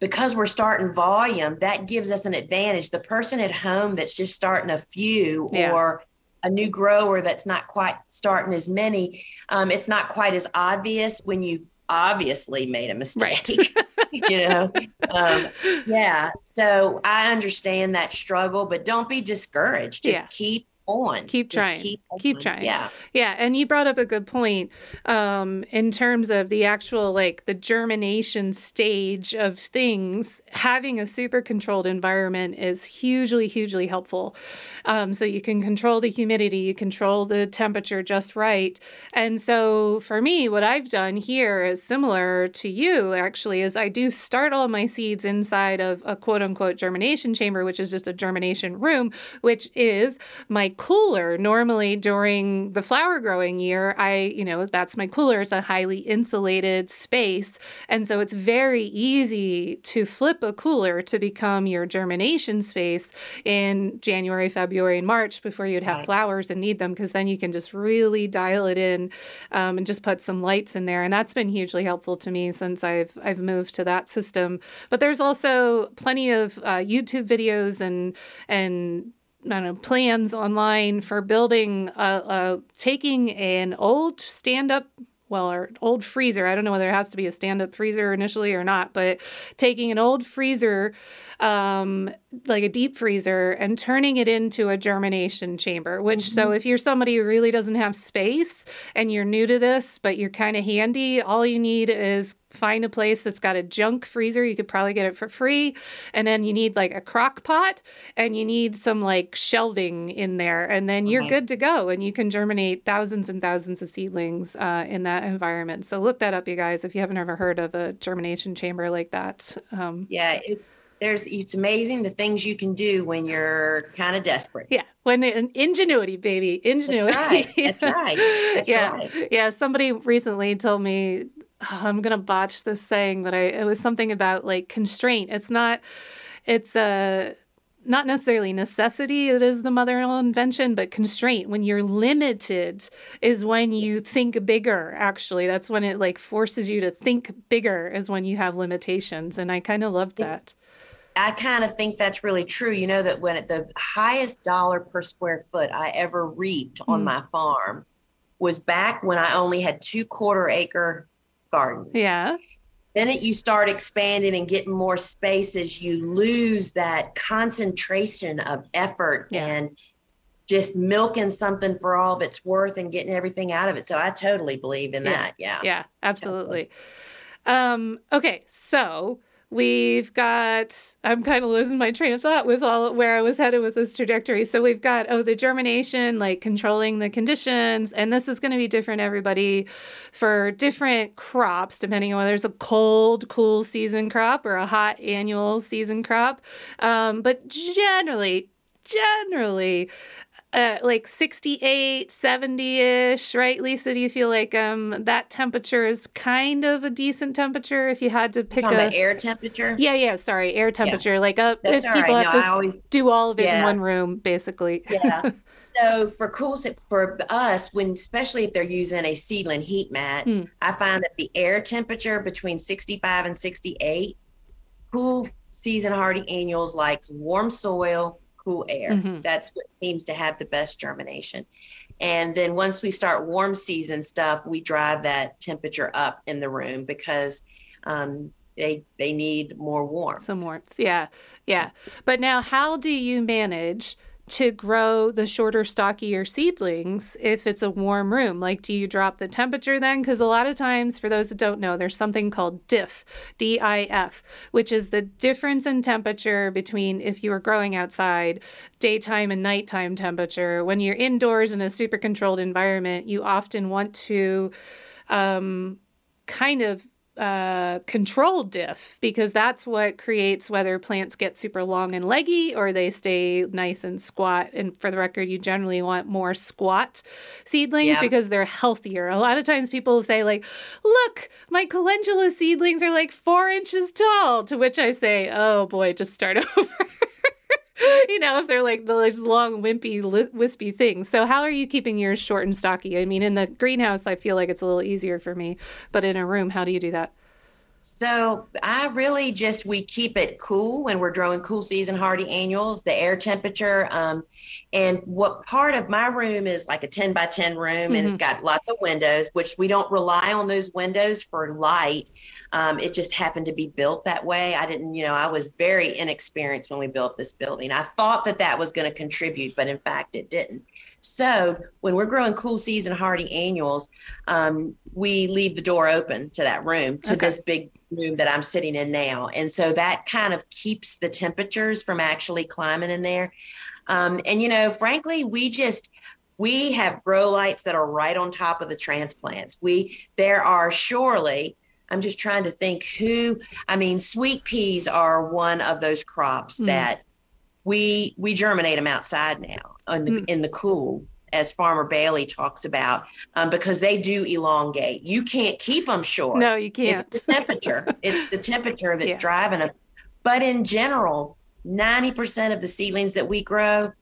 because we're starting volume, that gives us an advantage. The person at home that's just starting a few yeah. or a new grower that's not quite starting as many, um, it's not quite as obvious when you obviously made a mistake. Right. [LAUGHS] you [LAUGHS] know, um, yeah. So I understand that struggle, but don't be discouraged. Just yeah. keep on. Keep Just trying. Keep, keep, trying. Yeah. Yeah. And you brought up a good point um, in terms of the actual, like, the germination stage of things. Having a super controlled environment is hugely, hugely helpful. Um, so you can control the humidity, you control the temperature just right. And so for me, what I've done here is similar to you, actually, is I do start all my seeds inside of a quote unquote germination chamber, which is just a germination room, which is my cooler. Normally during the flower growing year, I, you know, that's my cooler. It's a highly insulated space. And so it's very easy to flip a cooler to become your germination space in January, February, and March before you'd have right. flowers and need them, because then you can just really dial it in um, and just put some lights in there. And that's been hugely helpful to me since I've I've moved to that system. But there's also plenty of uh, YouTube videos and and know, plans online for building a, a taking an old stand up well, our old freezer. I don't know whether it has to be a stand up freezer initially or not, but taking an old freezer, um, like a deep freezer, and turning it into a germination chamber. Which, mm-hmm. so if you're somebody who really doesn't have space and you're new to this, but you're kind of handy, all you need is find a place that's got a junk freezer. You could probably get it for free. And then you need like a crock pot and you need some like shelving in there. And then you're good to go. And you can germinate thousands and thousands of seedlings uh, in that environment. So look that up, you guys, if you haven't ever heard of a germination chamber like that. Um, yeah, it's there's it's amazing the things you can do when you're kind of desperate. Yeah, when ingenuity, baby, ingenuity. That's right. That's [LAUGHS] right. That's yeah, right. yeah. Somebody recently told me oh, I'm gonna botch this saying, but I it was something about like constraint. It's not. It's a. Uh, not necessarily necessity it is the mother of invention but constraint when you're limited is when you think bigger actually that's when it like forces you to think bigger is when you have limitations and i kind of love that I kind of think that's really true. You know that when the highest dollar per square foot I ever reaped on mm. my farm was back when I only had two quarter acre gardens. Yeah. Then it, you start expanding and getting more spaces, you lose that concentration of effort yeah. and just milking something for all of its worth and getting everything out of it. So I totally believe in yeah. that. Yeah. Yeah, absolutely. Um, okay, so We've got, I'm kind of losing my train of thought with all where I was headed with this trajectory. So we've got, oh, the germination, like controlling the conditions. And this is going to be different, everybody, for different crops, depending on whether it's a cold, cool season crop or a hot annual season crop. Um, but generally, generally uh, like 68 70ish right lisa do you feel like um that temperature is kind of a decent temperature if you had to pick a air temperature yeah yeah sorry air temperature yeah. like uh, if people right. have no, to always, do all of it yeah. in one room basically yeah [LAUGHS] so for cool for us when especially if they're using a seedling heat mat hmm. i find that the air temperature between 65 and 68 cool season hardy annuals likes warm soil cool air. Mm-hmm. That's what seems to have the best germination. And then once we start warm season stuff, we drive that temperature up in the room because um, they they need more warmth. Some warmth, yeah, yeah. But now, how do you manage to grow the shorter, stockier seedlings if it's a warm room? Like, do you drop the temperature then? Because a lot of times, for those that don't know, there's something called DIF, D I F, which is the difference in temperature between if you are growing outside, daytime and nighttime temperature. When you're indoors in a super controlled environment, you often want to um, kind of uh, control diff because that's what creates whether plants get super long and leggy or they stay nice and squat. And for the record, you generally want more squat seedlings yeah. because they're healthier. A lot of times people say, like, look, my calendula seedlings are like four inches tall. To which I say, oh boy, just start [LAUGHS] over. [LAUGHS] you know, if they're like those long, wimpy, wispy things. So, how are you keeping yours short and stocky? I mean, in the greenhouse, I feel like it's a little easier for me, but in a room, how do you do that? So I really just we keep it cool when we're growing cool season hardy annuals, the air temperature. Um, and what part of my room is like a 10 by 10 room mm-hmm. and it's mm-hmm. got lots of windows, which we don't rely on those windows for light. Um, it just happened to be built that way. I didn't, you know, I was very inexperienced when we built this building. I thought that that was going to contribute, but in fact, it didn't. So when we're growing cool season hardy annuals, um, we leave the door open to that room, to okay. this big room that I'm sitting in now. And so that kind of keeps the temperatures from actually climbing in there. Um, and, you know, frankly, we just, we have grow lights that are right on top of the transplants. We, there are surely, I'm just trying to think who, I mean, sweet peas are one of those crops mm. that we, we germinate them outside now in the, mm. in the cool as Farmer Bailey talks about, um, because they do elongate. You can't keep them short. No, you can't. It's the temperature. [LAUGHS] it's the temperature that's yeah. driving them. But in general, 90% of the seedlings that we grow,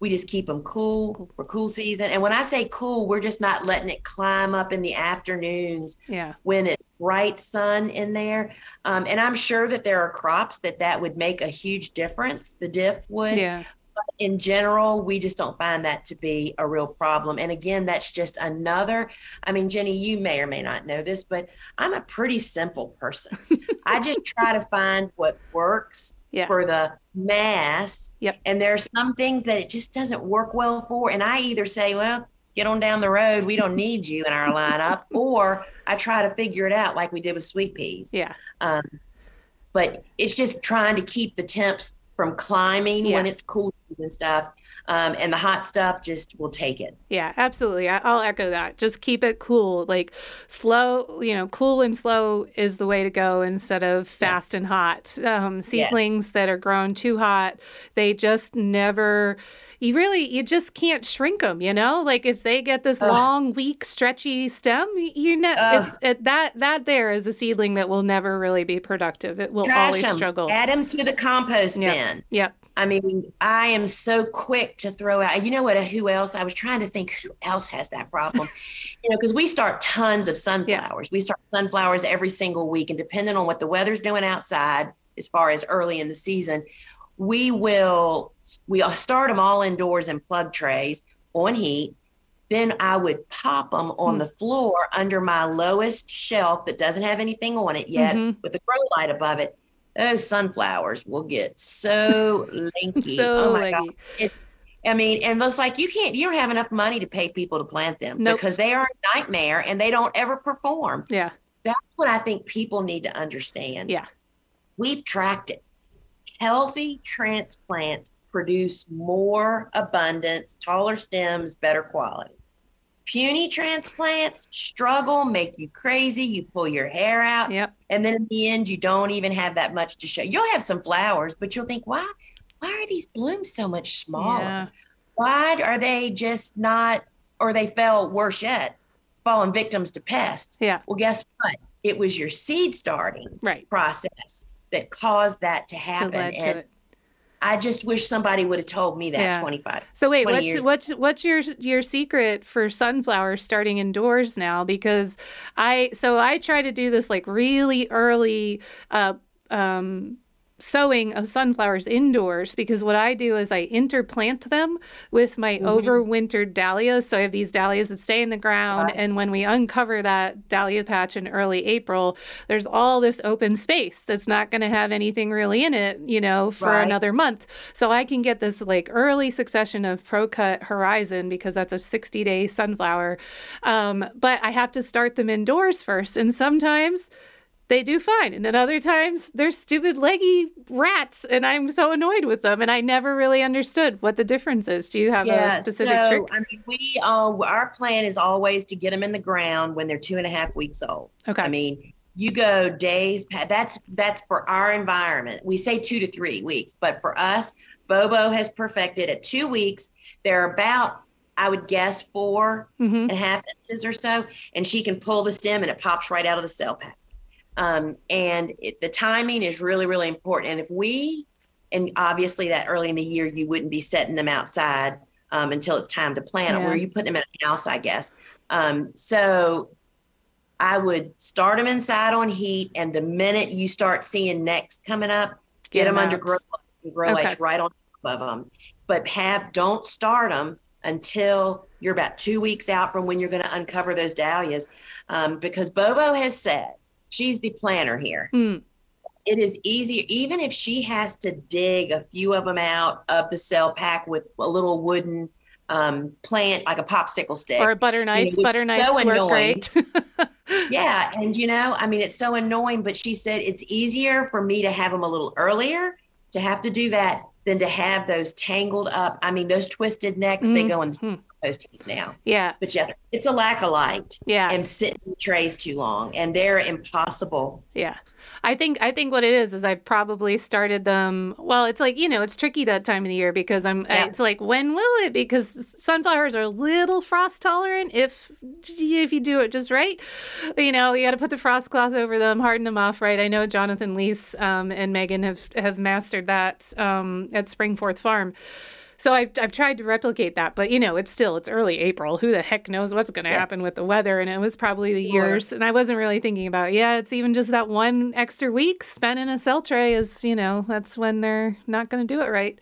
we just keep them cool for cool season. And when I say cool, we're just not letting it climb up in the afternoons yeah. when it's bright sun in there. Um, and I'm sure that there are crops that that would make a huge difference. The diff would. Yeah. in general, we just don't find that to be a real problem. And again, that's just another. I mean, Jenny, you may or may not know this, but I'm a pretty simple person. [LAUGHS] I just try to find what works Yeah. for the mass. Yep. And there's some things that it just doesn't work well for. And I either say, well, get on down the road. We don't need you in our lineup. [LAUGHS] or I try to figure it out like we did with sweet peas. Yeah. Um, but it's just trying to keep the temps from climbing when it's cool and stuff. Um, and the hot stuff just will take it. Yeah, absolutely. I, I'll echo that. Just keep it cool. Like slow, you know, cool and slow is the way to go instead of fast and hot. Um, seedlings that are grown too hot, they just never. You really, you just can't shrink them. You know, like if they get this Ugh. long, weak, stretchy stem, you know, Ugh. it's it, that that there is a seedling that will never really be productive. It will Trash always 'em. struggle. Add them to the compost Yep. bin. Yep. I mean, I am so quick to throw out. You know what? Uh, who else? I was trying to think who else has that problem. [LAUGHS] you know, because we start tons of sunflowers. We start sunflowers every single week, and depending on what the weather's doing outside, as far as early in the season, we will we start them all indoors in plug trays on heat. Then I would pop them on Hmm. the floor under my lowest shelf that doesn't have anything on it yet, Mhm. with a grow light above it. Those sunflowers will get so [LAUGHS] lanky. So oh my leggy. god! It's, I mean, and it's like you can't, you don't have enough money to pay people to plant them Nope. because they are a nightmare and they don't ever perform. Yeah. That's what I think people need to understand. Yeah. We've tracked it. Healthy transplants produce more abundance, taller stems, better quality. Puny transplants struggle, make you crazy, you pull your hair out, Yep. and then in the end you don't even have that much to show. You'll have some flowers, but you'll think, why why are these blooms so much smaller? Yeah. Why are they just not or they fell worse yet, fallen victims to pests? Yeah. Well, guess what? It was your seed starting Right. process that caused that to To happen. to and it. I just wish somebody would have told me that Yeah. 25. So wait, what's years. what's what's your your secret for sunflowers starting indoors now? Because I so I try to do this like really early uh um sowing of sunflowers indoors because what I do is I interplant them with my Mhm. overwintered dahlias. So I have these dahlias that stay in the ground, Right. and when we uncover that dahlia patch in early April, there's all this open space that's not going to have anything really in it, you know, for Right. another month. So I can get this like early succession of ProCut Horizon because that's a 60 day sunflower. Um, but I have to start them indoors first. And sometimes they do fine. And then other times they're stupid leggy rats and I'm so annoyed with them. And I never really understood what the difference is. Do you have yeah, a specific so, trick? I mean, we uh, our plan is always to get them in the ground when they're two and a half weeks old. Okay. I mean, you go days. That's that's for our environment. We say two to three weeks, but for us, Bobo has perfected at two weeks. They're about, I would guess, four hmm and a half inches or so, and she can pull the stem and it pops right out of the cell pack. Um, and it, the timing is really, really important. And if we, and obviously that early in the year, you wouldn't be setting them outside um, until it's time to plant them, Yeah. or you put them in a house, I guess. Um, so I would start them inside on heat, and the minute you start seeing necks coming up, get, them under out. grow lights grow Okay. lights right on top of them. But have don't start them until you're about two weeks out from when you're going to uncover those dahlias, um, because Bobo has said she's the planner here. Mm. It is easier, even if she has to dig a few of them out of the cell pack with a little wooden um, plant, like a popsicle stick. Or a butter knife. it's butter knives so work annoying. great. [LAUGHS] Yeah, and you know, I mean, it's so annoying, but she said it's easier for me to have them a little earlier to have to do that than to have those tangled up. I mean, those twisted necks, they go in Post heat now. yeah. But yeah, it's a lack of light Yeah. and sitting in trays too long, and they're impossible. Yeah. I think I think what it is is I've probably started them. Well, it's like you know it's tricky that time of the year because I'm. Yeah. It's like when will it? Because sunflowers are a little frost tolerant if if you do it just right. You know you got to put the frost cloth over them, harden them off right. I know Jonathan Leiss um, and Megan have have mastered that um, at Springforth Farm. So I've, I've tried to replicate that, but you know, it's still, it's early April. Who the heck knows what's going to Yeah. happen with the weather? And it was probably the years. And I wasn't really thinking about, yeah, it's even just that one extra week spent in a cell tray is, you know, that's when they're not going to do it right.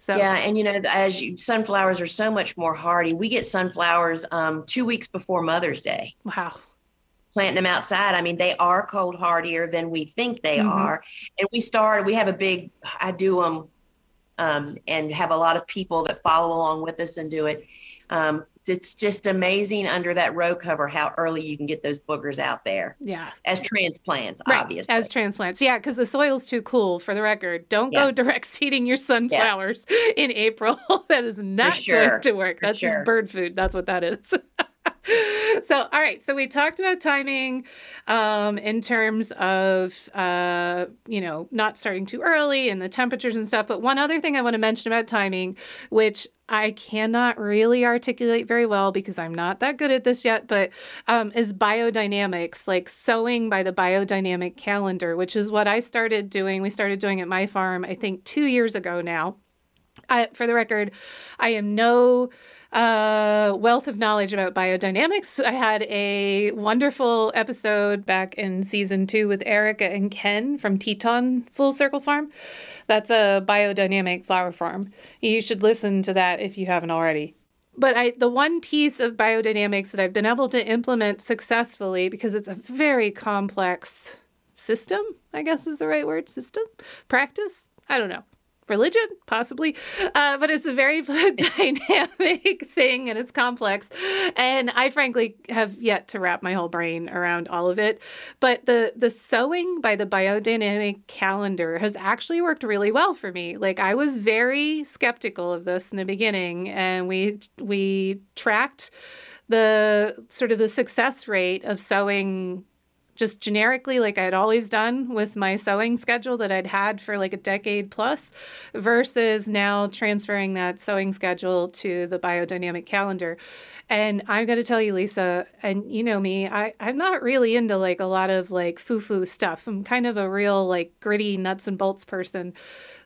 So yeah, and you know, as you, sunflowers are so much more hardy. We get sunflowers um, two weeks before Mother's Day. Wow. Planting them outside. I mean, they are cold hardier than we think they mm-hmm. are. And we start. We have a big. I do them, um, and have a lot of people that follow along with us and do it. Um, it's just amazing under that row cover how early you can get those boogers out there. Yeah. As transplants, right. obviously. As transplants. Yeah, because the soil's too cool for the record. Don't yeah. go direct seeding your sunflowers yeah. [LAUGHS] in April. [LAUGHS] that is not sure. going to work. For That's sure. just bird food. That's what that is. [LAUGHS] [LAUGHS] so all right so we talked about timing um, in terms of uh, you know not starting too early and the temperatures and stuff but one other thing i want to mention about timing which I cannot really articulate very well because I'm not that good at this yet, but um, is biodynamics, like sowing by the biodynamic calendar, which is what I started doing. We started doing at my farm, I think, two years ago now. I, for the record, I am no uh, wealth of knowledge about biodynamics. I had a wonderful episode back in season two with Erica and Ken from Teton Full Circle Farm. That's a biodynamic flower farm. You should listen to that if you haven't already. But I, the one piece of biodynamics that I've been able to implement successfully, because it's a very complex system, I guess is the right word, system, practice, I don't know religion, possibly, uh, but it's a very [LAUGHS] dynamic thing and it's complex. And I frankly have yet to wrap my whole brain around all of it. But the the sowing by the biodynamic calendar has actually worked really well for me. Like I was very skeptical of this in the beginning, and we we tracked the sort of the success rate of sowing just generically like I'd always done with my sowing schedule that I'd had for like a decade plus versus now transferring that sowing schedule to the biodynamic calendar. And I'm going to tell you, Lisa, and you know me, I, I'm not really into like a lot of like foo foo stuff. I'm kind of a real like gritty nuts and bolts person.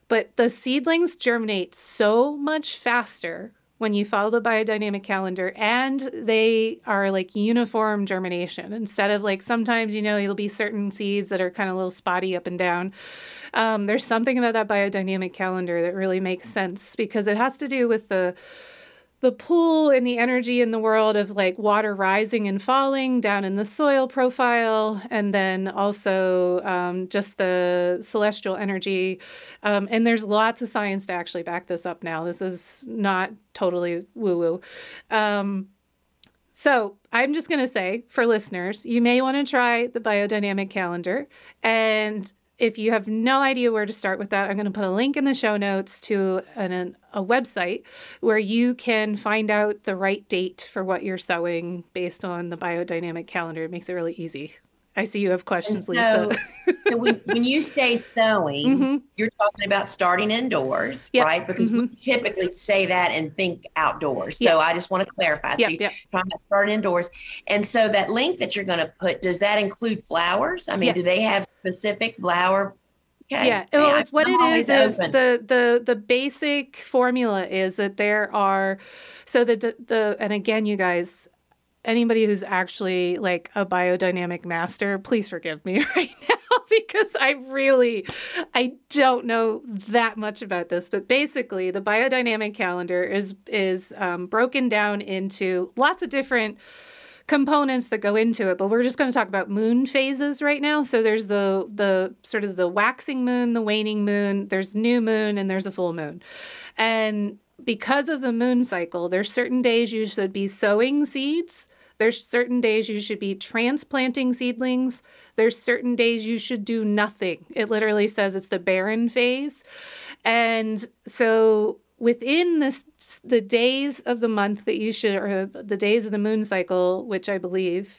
But the seedlings germinate so much faster when you follow the biodynamic calendar and they are like uniform germination. Instead of like sometimes you know you'll be certain seeds that are kind of a little spotty up and down. Um, there's something about that biodynamic calendar that really makes sense because it has to do with the the pool and the energy in the world of like water rising and falling down in the soil profile, and then also um, just the celestial energy. Um, and there's lots of science to actually back this up now. This is not totally woo woo. Um, so I'm just going to say for listeners, you may want to try the biodynamic calendar. And if you have no idea where to start with that, I'm going to put a link in the show notes to an, an, a website where you can find out the right date for what you're sowing based on the biodynamic calendar. It makes it really easy. I see you have questions, so, Lisa. so when, when, you say sowing, mm-hmm. you're talking about starting indoors, yep. right? Because mm-hmm. we typically say that and think outdoors. So yep. I just want to clarify. So yep. you're talking about starting indoors. And so that link that you're going to put, does that include flowers? I mean, yes. do they have specific flower Okay. Yeah. Well, what it is is the the the basic formula is that there are so the the and again you guys anybody who's actually like a biodynamic master, please forgive me [LAUGHS] right now [LAUGHS] because I really I don't know that much about this. But basically, the biodynamic calendar is is um, broken down into lots of different components that go into it. But we're just going to talk about moon phases right now. So there's the the sort of the waxing moon the waning moon there's new moon and there's a full moon. And because of the moon cycle there's certain days you should be sowing seeds there's certain days you should be transplanting seedlings. There's certain days you should do nothing. It literally says it's the barren phase. And so within this the days of the month that you should or the days of the moon cycle, which I believe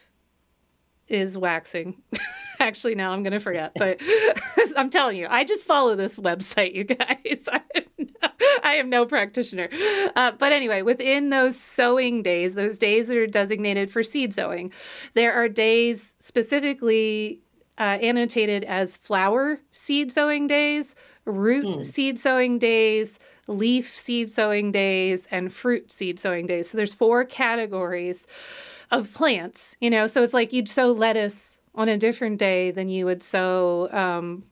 is waxing. [LAUGHS] Actually, now I'm going to forget, [LAUGHS] but [LAUGHS] I'm telling you, I just follow this website, you guys. [LAUGHS] I am no practitioner. Uh, but anyway, within those sowing days, those days that are designated for seed sowing, there are days specifically uh, annotated as flower seed sowing days, root mm. seed sowing days, leaf seed sowing days, and fruit seed sowing days. So there's four categories of plants, you know. So it's like you'd sow lettuce on a different day than you would sow um,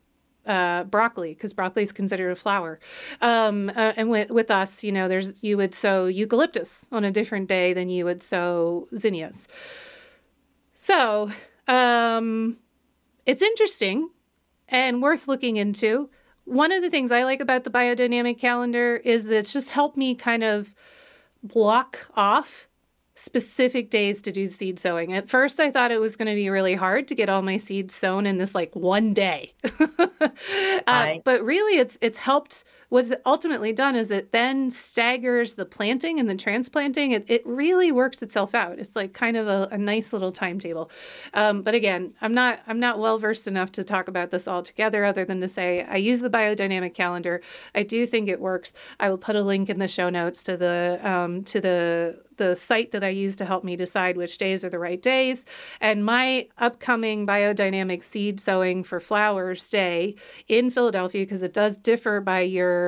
uh, broccoli because broccoli is considered a flower. Um, uh, and with, with us, you know, there's you would sow eucalyptus on a different day than you would sow zinnias. So um, it's interesting and worth looking into. One of the things I like about the biodynamic calendar is that it's just helped me kind of block off specific days to do seed sowing. At first, I thought it was going to be really hard to get all my seeds sown in this like one day. [LAUGHS] uh, but really, it's it's helped what's ultimately done is it then staggers the planting and the transplanting. It, it really works itself out. It's like kind of a, a nice little timetable. Um, but again, I'm not I'm not well versed enough to talk about this all together, other than to say I use the biodynamic calendar. I do think it works. I will put a link in the show notes to the um, to the the site that I use to help me decide which days are the right days. And my upcoming biodynamic seed sowing for flowers day in Philadelphia, because it does differ by your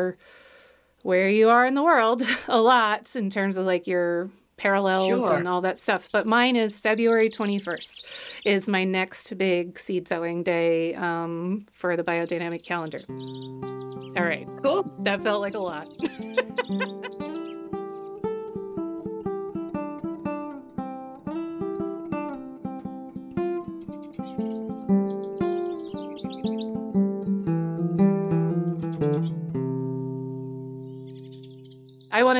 where you are in the world [LAUGHS] a lot in terms of like your parallels sure. and all that stuff. But mine is February 21st is my next big seed sowing day um, for the biodynamic calendar. All right. Cool. That felt like a lot. [LAUGHS]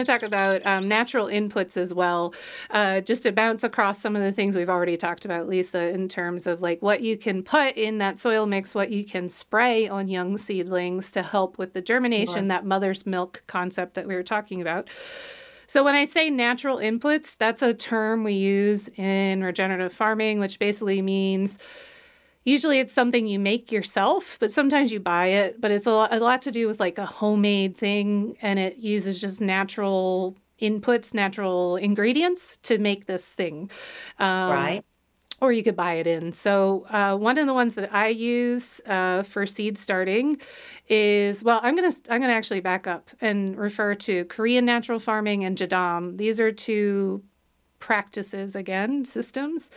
To talk about um, natural inputs as well, uh, just to bounce across some of the things we've already talked about, Lisa, in terms of like what you can put in that soil mix, what you can spray on young seedlings to help with the germination, that mother's milk concept that we were talking about. So, when I say natural inputs, that's a term we use in regenerative farming, which basically means usually it's something you make yourself, but sometimes you buy it. But it's a lot, a lot to do with like a homemade thing, and it uses just natural inputs, natural ingredients to make this thing. Um, right. Or you could buy it in. So uh, one of the ones that I use uh, for seed starting is well, I'm gonna I'm gonna actually back up and refer to Korean natural farming and Jadam. These are two practices again, systems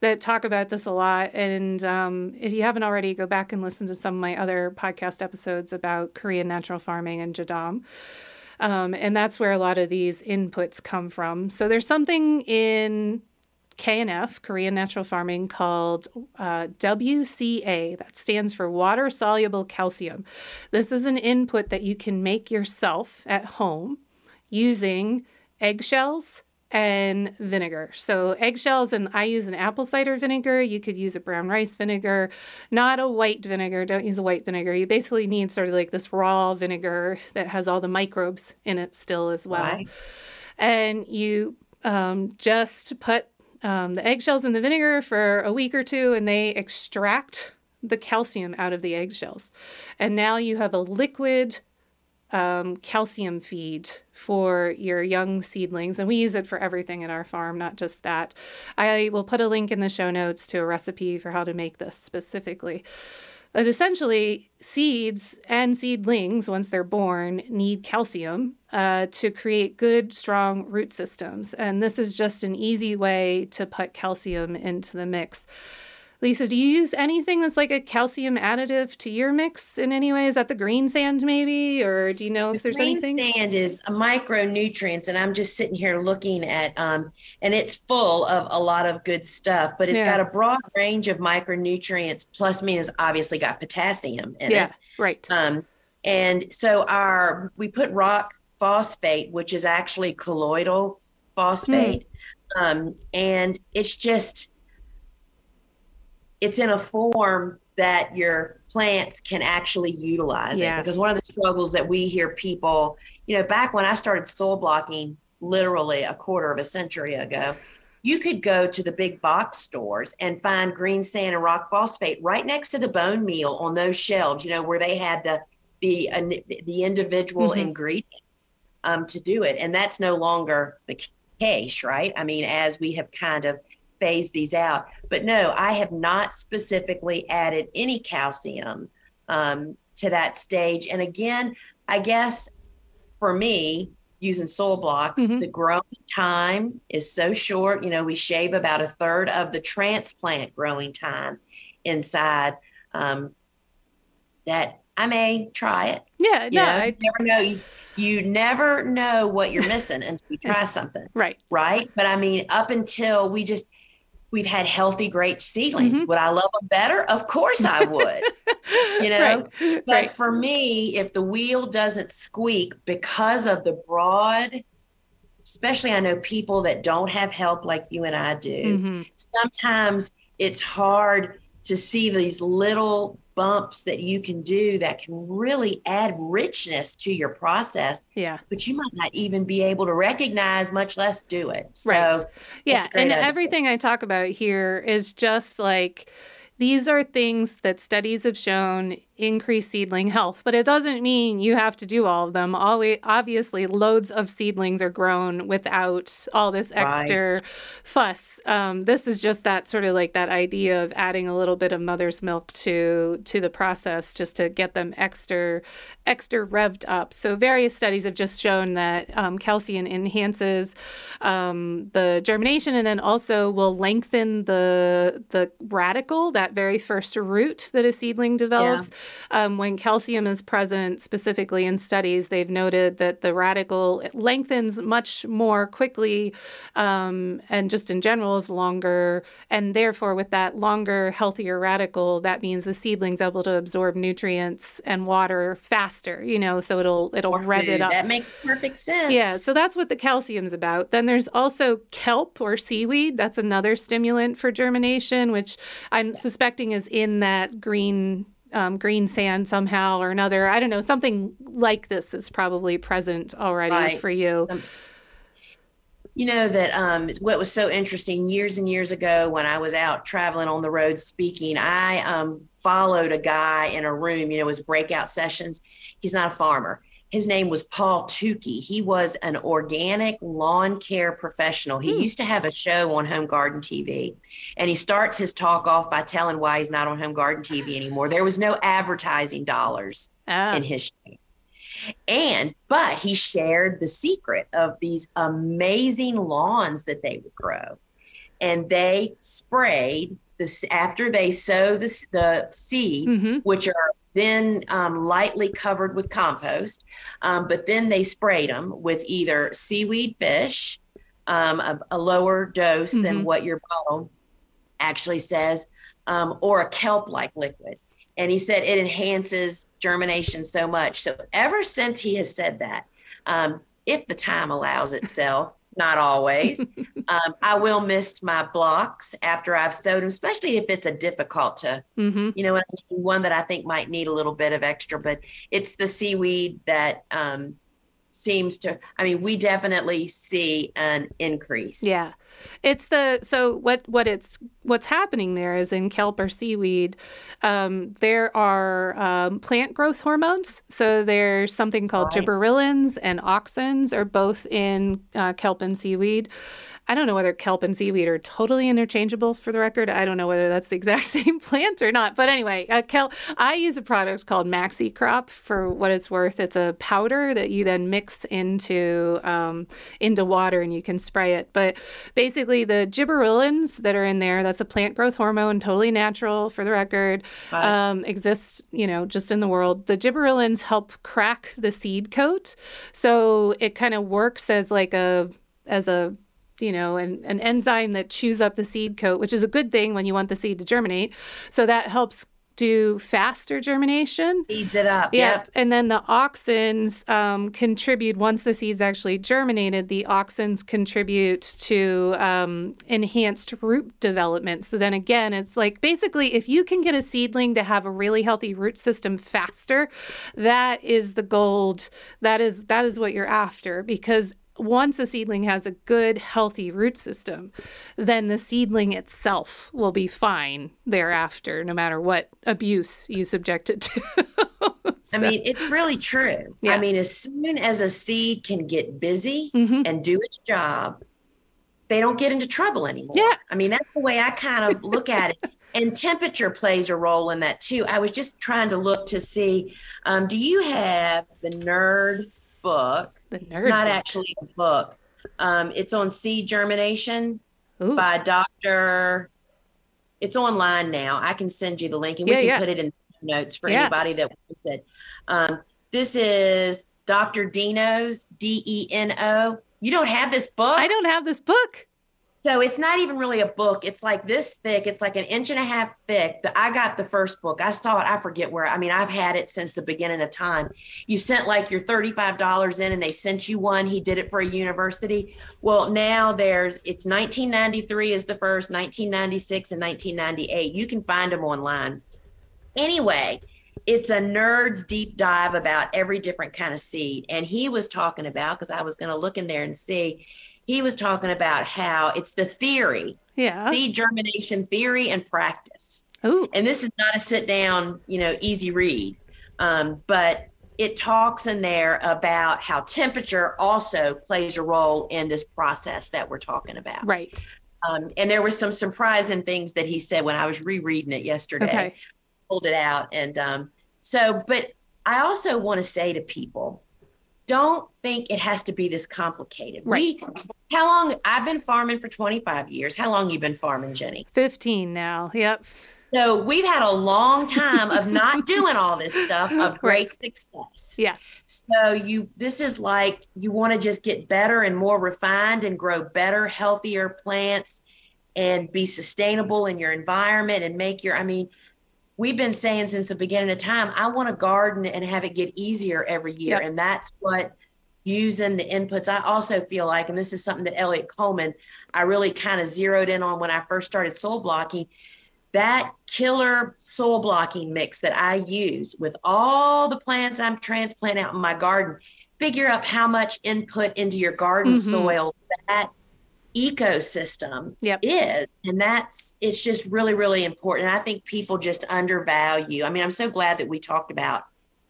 that talk about this a lot. And um, if you haven't already, go back and listen to some of my other podcast episodes about Korean natural farming and Jadam. Um, and that's where a lot of these inputs come from. So there's something in KNF, Korean Natural Farming, called uh, WCA. That stands for water soluble calcium. This is an input that you can make yourself at home using eggshells, and vinegar. So eggshells, and I use an apple cider vinegar. You could use a brown rice vinegar, not a white vinegar. Don't use a white vinegar. You basically need sort of like this raw vinegar that has all the microbes in it still as well. Right. And you um, just put um, the eggshells in the vinegar for a week or two, and they extract the calcium out of the eggshells. And now you have a liquid um, calcium feed for your young seedlings. And we use it for everything at our farm, not just that. I will put a link in the show notes to a recipe for how to make this specifically. But essentially, seeds and seedlings, once they're born, need calcium uh, to create good, strong root systems. And this is just an easy way to put calcium into the mix. Lisa, do you use anything that's like a calcium additive to your mix in any way? Is that the green sand maybe, or do you know if there's green anything? Green sand is a micronutrients, and I'm just sitting here looking at, um, and it's full of a lot of good stuff, but it's yeah. got a broad range of micronutrients. Plus, me has obviously got potassium in yeah, it. Yeah, right. Um, and so our we put rock phosphate, which is actually colloidal phosphate, mm. um, and it's just it's in a form that your plants can actually utilize yeah. it. Because one of the struggles that we hear people, you know, back when I started soil blocking literally a quarter of a century ago, you could go to the big box stores and find green sand and rock phosphate right next to the bone meal on those shelves, you know, where they had the the uh, the individual mm-hmm. ingredients um, to do it, and that's no longer the case, right? I mean, as we have kind of phase these out. But no, I have not specifically added any calcium um, to that stage. And again, I guess for me, using soil blocks, mm-hmm. the growing time is so short. You know, we shave about a third of the transplant growing time inside. Um, that I may try it. Yeah, You no, know, I, you never know. You, you never know what you're missing until you try [LAUGHS] something, right. right? But I mean, up until we just we've had healthy grape seedlings. Mhm. Would I love them better? Of course I would. [LAUGHS] You know, right. But right. for me, if the wheel doesn't squeak because of the broad, especially I know people that don't have help like you and I do, Mhm. sometimes it's hard to see these little bumps that you can do that can really add richness to your process, Yeah. but you might not even be able to recognize, much less do it. So, Right. Yeah, and idea. everything I talk about here is just like these are things that studies have shown increase seedling health, but it doesn't mean you have to do all of them. Always, obviously, loads of seedlings are grown without all this Right. extra fuss. Um, this is just that sort of like that idea of adding a little bit of mother's milk to to the process just to get them extra extra revved up. So various studies have just shown that um, calcium enhances um, the germination and then also will lengthen the the radicle, that very first root that a seedling develops. Um, when calcium is present, specifically in studies, they've noted that the radicle lengthens much more quickly um, and just in general is longer. And therefore, with that longer, healthier radicle, that means the seedling's able to absorb nutrients and water faster, you know, so it'll it'll Or rev it up. That makes perfect sense. Yeah, so that's what the calcium's about. Then there's also kelp or seaweed. That's another stimulant for germination, which I'm suspecting is in that green um, green sand somehow or another. I don't know. Something like this is probably present already Right. for you. Um, You know that um, what was so interesting years and years ago when I was out traveling on the road speaking, I um, followed a guy in a room. You know, it was breakout sessions. He's not a farmer. His name was Paul Tukey. He was an organic lawn care professional. He Hmm. used to have a show on Home Garden TV, and he starts his talk off by telling why he's not on Home Garden TV [SIGHS] anymore. There was no advertising dollars Ah, in his show. And but he shared the secret of these amazing lawns that they would grow. And they sprayed this after they sow the, the seeds, mhm. which are then um, lightly covered with compost. Um, but then they sprayed them with either seaweed fish, um, a, a lower dose Mhm. than what your bottle actually says, um, or a kelp like liquid. And he said it enhances germination so much. So ever since he has said that, um, if the time allows itself, not always, [LAUGHS] um, I will mist my blocks after I've sowed them, especially if it's a difficult to Mhm. you know what I mean? One that I think might need a little bit of extra, but it's the seaweed that um, seems to. I mean, we definitely see an increase. Yeah. It's the so what what it's what's happening there is in kelp or seaweed, um, there are um, plant growth hormones. So there's something called Right. gibberellins and auxins are both in uh, kelp and seaweed. I don't know whether kelp and seaweed are totally interchangeable for the record. I don't know whether that's the exact [LAUGHS] same plant or not. But anyway, uh, kelp, I use a product called Maxicrop for what it's worth. It's a powder that you then mix into um, into water and you can spray it. But basically, the gibberellins that are in there, that's a plant growth hormone, totally natural for the record, Right. um, exists, you know, just in the world. The gibberellins help crack the seed coat. So it kind of works as like a, as a, you know, an, an enzyme that chews up the seed coat, which is a good thing when you want the seed to germinate. So that helps do faster germination. Speeds it up. Yep. Yep. And then the auxins um, contribute, once the seed's actually germinated, the auxins contribute to um, enhanced root development. So then again, it's like basically if you can get a seedling to have a really healthy root system faster, that is the gold. That is that is what you're after because once a seedling has a good, healthy root system, then the seedling itself will be fine thereafter, no matter what abuse you subject it to. I mean, it's really true. Yeah. I mean, as soon as a seed can get busy Mhm. and do its job, they don't get into trouble anymore. Yeah. I mean, that's the way I kind of look at it. And temperature plays a role in that too. I was just trying to look to see um, do you have the nerd book? The nerd. not book. actually a book. Um, it's on seed germination Ooh. by Dr. It's online now. I can send you the link and we Yeah, can yeah. put it in notes for Yeah. anybody that wants it. Um, this is Dr. Deno's D E N O. You don't have this book? I don't have this book. So it's not even really a book. It's like this thick. It's like an inch and a half thick. I got the first book. I saw it. I forget where. I mean, I've had it since the beginning of time. You sent like your $35 in and they sent you one. He did it for a university. Well, now there's, it's 1993 is the first, 1996 and 1998. You can find them online. Anyway, it's a nerd's deep dive about every different kind of seed. And he was talking about, because I was going to look in there and see, he was talking about how it's the theory, Yeah. seed germination theory and practice. Ooh. And this is not a sit down, you know, easy read, um, but it talks in there about how temperature also plays a role in this process that we're talking about. Right. Um, and there were some surprising things that he said when I was rereading it yesterday. Okay. Pulled it out, and um, so, but I also want to say to people, don't think it has to be this complicated. Right. We, how long? I've been farming for 25 years. How long you been farming, Jenny? 15 now. Yep. So we've had a long time of not [LAUGHS] doing all this stuff of great success. Yes. So you this is like you want to just get better and more refined and grow better, healthier plants and be sustainable in your environment and make your I mean, we've been saying since the beginning of time, I want to garden and have it get easier every year. Yep. And that's what using the inputs. I also feel like, and this is something that Eliot Coleman, I really kind of zeroed in on when I first started soil blocking. That killer soil blocking mix that I use with all the plants I'm transplanting out in my garden, figure out how much input into your garden Mhm. soil that ecosystem Yep. is. And that's, it's just really, really important. And I think people just undervalue. I mean, I'm so glad that we talked about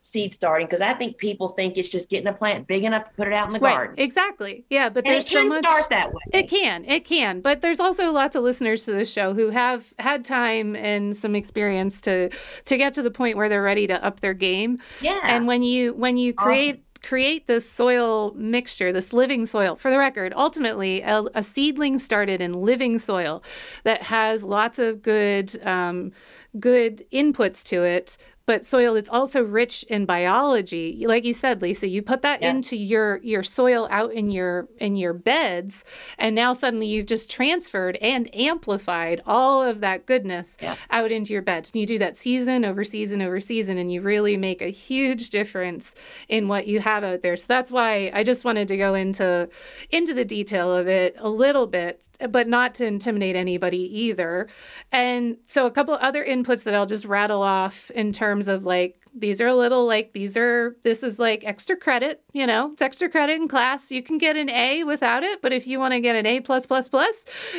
seed starting because I think people think it's just getting a plant big enough to put it out in the Right. garden. Exactly. Yeah. But And there's it can so much. start that way. It can, it can, but there's also lots of listeners to this show who have had time and some experience to to get to the point where they're ready to up their game. yeah. And when you when you Awesome. Create this soil mixture, this living soil. For the record, ultimately, a, a seedling started in living soil that has lots of good um, good inputs to it. But soil that's also rich in biology, like you said, Lisa, you put that Yeah. into your your soil out in your in your beds, and now suddenly you've just transferred and amplified all of that goodness Yeah. out into your bed. And you do that season over season over season, and you really make a huge difference in what you have out there. So that's why I just wanted to go into into the detail of it a little bit but not to intimidate anybody either. And so a couple other inputs that I'll just rattle off in terms of like these are a little like these are this is like extra credit, you know, it's extra credit in class. You can get an A without it, but if you want to get an A plus plus plus,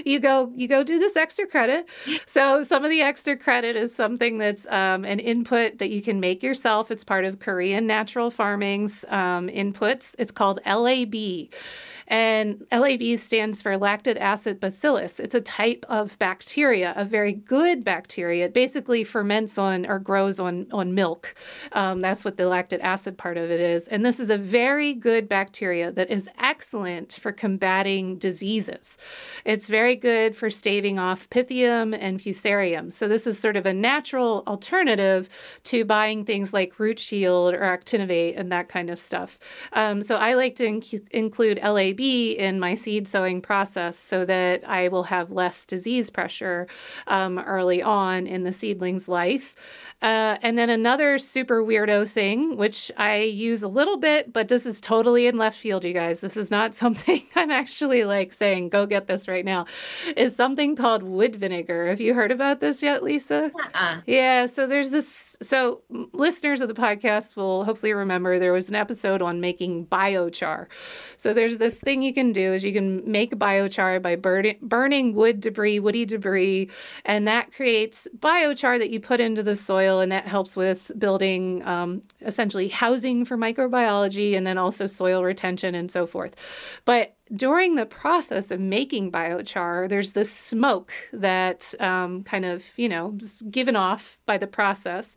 you go you go do this extra credit. So some of the extra credit is something that's um, an input that you can make yourself. It's part of Korean natural farming's um, inputs. It's called LAB. And LAB stands for lactic acid bacillus. It's a type of bacteria, a very good bacteria. It basically ferments on or grows on, on milk. Um, that's what the lactic acid part of it is. And this is a very good bacteria that is excellent for combating diseases. It's very good for staving off pythium and fusarium. So this is sort of a natural alternative to buying things like RootShield or actinovate and that kind of stuff. Um, so I like to inc- include LAB in my seed sowing process so that I will have less disease pressure um, early on in the seedling's life. Uh, and then another super weirdo thing, which I use a little bit, but this is totally in left field, you guys. This is not [LAUGHS] something I'm actually like saying, go get this right now, is something called wood vinegar. Have you heard about this yet, Lisa? Uh-uh. Yeah, so there's this. So listeners of the podcast will hopefully remember there was an episode on making biochar. So there's this thing you can do is you can make biochar by burning burning wood debris, woody debris, and that creates biochar that you put into the soil, and that helps with building um, essentially housing for microbiology, and then also soil retention and so forth. But during the process of making biochar, there's this smoke that um, kind of, you know, is given off by the process.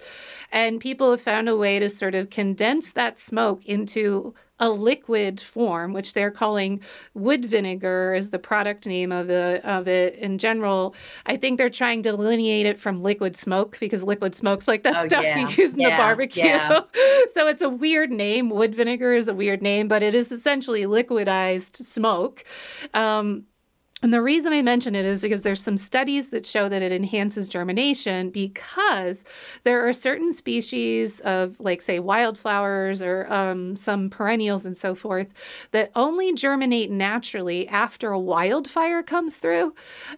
And people have found a way to sort of condense that smoke into a liquid form, which they're calling wood vinegar is the product name of the of it in general. I think they're trying to delineate it from liquid smoke because liquid smoke's like that oh, stuff yeah. you use in yeah. the barbecue. Yeah. [LAUGHS] so it's a weird name. Wood vinegar is a weird name, but it is essentially liquidized smoke. Um, and the reason I mention it is because there's some studies that show that it enhances germination because there are certain species of, like, say, wildflowers or um, some perennials and so forth that only germinate naturally after a wildfire comes through.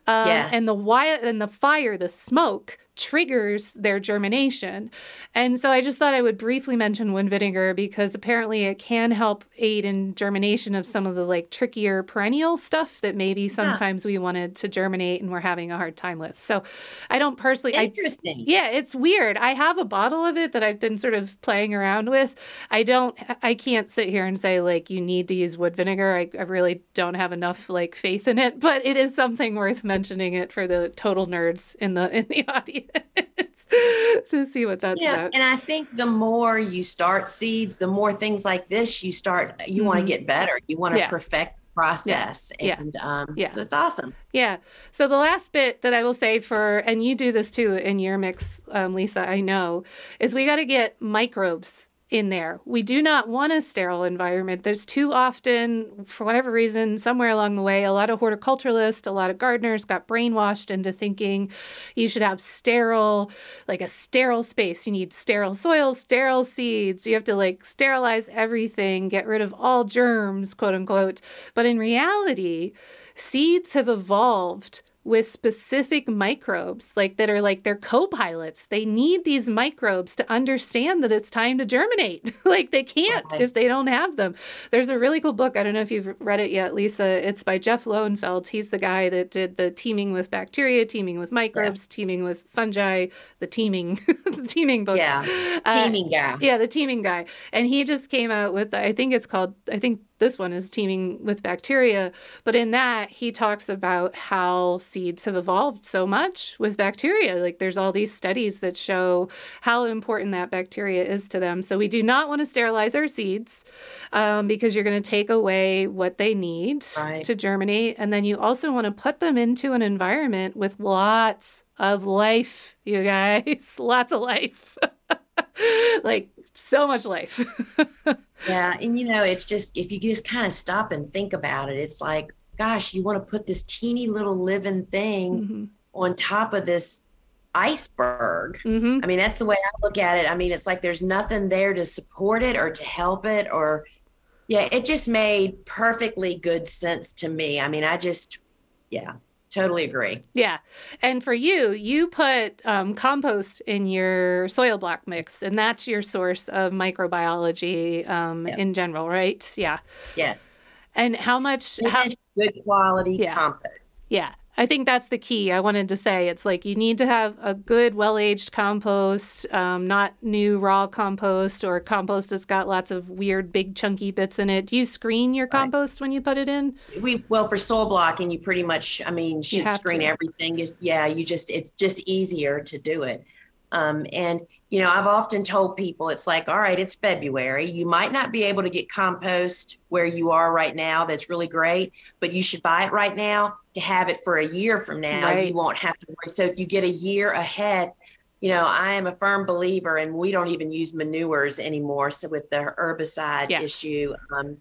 Um, yes. And the wild and the fire, the smoke triggers their germination. And so I just thought I would briefly mention wood vinegar because apparently it can help aid in germination of some of the like trickier perennial stuff that maybe sometimes yeah. we wanted to germinate and we're having a hard time with. So I don't personally Interesting. I, yeah, it's weird. I have a bottle of it that I've been sort of playing around with. I don't I can't sit here and say like you need to use wood vinegar. I, I really don't have enough like faith in it, but it is something worth mentioning it for the total nerds in the in the [LAUGHS] audience. [LAUGHS] to see what that's yeah, about. And I think the more you start seeds, the more things like this you start, you mm-hmm. want to get better. You want to yeah. perfect process yeah. and yeah. um yeah so it's awesome yeah so the last bit that i will say for and you do this too in your mix um, lisa i know is we got to get microbes in there. We do not want a sterile environment. There's too often, for whatever reason, somewhere along the way, a lot of horticulturalists, a lot of gardeners got brainwashed into thinking you should have sterile, like a sterile space. You need sterile soil, sterile seeds. You have to like sterilize everything, get rid of all germs, quote unquote. But in reality, seeds have evolved with specific microbes like that are like their co-pilots. They need these microbes to understand that it's time to germinate. [LAUGHS] Like they can't right. if they don't have them. There's a really cool book i don't know if you've read it yet lisa it's by Jeff Lowenfels. He's the guy that did the teeming with bacteria teeming with microbes yeah. teeming with fungi the teeming [LAUGHS] the teeming books. Yeah. Uh, teeming guy. yeah the teeming guy. And he just came out with i think it's called i think this one is teeming with bacteria. But in that, he talks about how seeds have evolved so much with bacteria. Like there's all these studies that show how important that bacteria is to them. So we do not want to sterilize our seeds um, because you're going to take away what they need right. to germinate. And then you also want to put them into an environment with lots of life, you guys. [LAUGHS] lots of life. [LAUGHS] like so much life. [LAUGHS] yeah. And you know, it's just, if you just kind of stop and think about it, it's like, gosh, you want to put this teeny little living thing mm-hmm. on top of this iceberg. Mm-hmm. I mean, that's the way I look at it. I mean, it's like there's nothing there to support it or to help it or, yeah, it just made perfectly good sense to me. I mean, I just, yeah, Totally agree. Yeah. And for you, you put um, compost in your soil block mix, and that's your source of microbiology um, yep. in general, right? Yeah. Yes. And how much? How, good quality yeah. compost. Yeah. I think that's the key. I wanted to say it's like you need to have a good, well aged compost, um, not new raw compost or compost that's got lots of weird, big, chunky bits in it. Do you screen your compost right. when you put it in? We well for soil blocking, you pretty much, I mean, should screen to. everything. Just yeah, you just it's just easier to do it. Um, and, you know, I've often told people it's like, all right, it's February. You might not be able to get compost where you are right now. That's really great, but you should buy it right now to have it for a year from now. Right. You won't have to worry. So if you get a year ahead, you know, I am a firm believer, and we don't even use manures anymore. So with the herbicide yes. issue, um,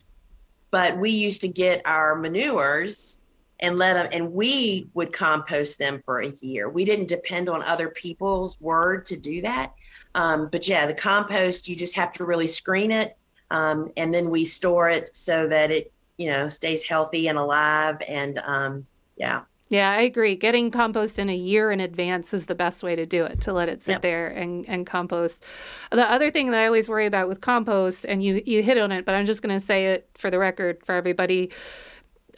but we used to get our manures and let them and we would compost them for a year we didn't depend on other people's word to do that um, but yeah the compost you just have to really screen it um, and then we store it so that it you know stays healthy and alive and um, yeah yeah, I agree. Getting compost in a year in advance is the best way to do it, to let it sit yep. there and, and compost. The other thing that I always worry about with compost, and you, you hit on it, but I'm just going to say it for the record for everybody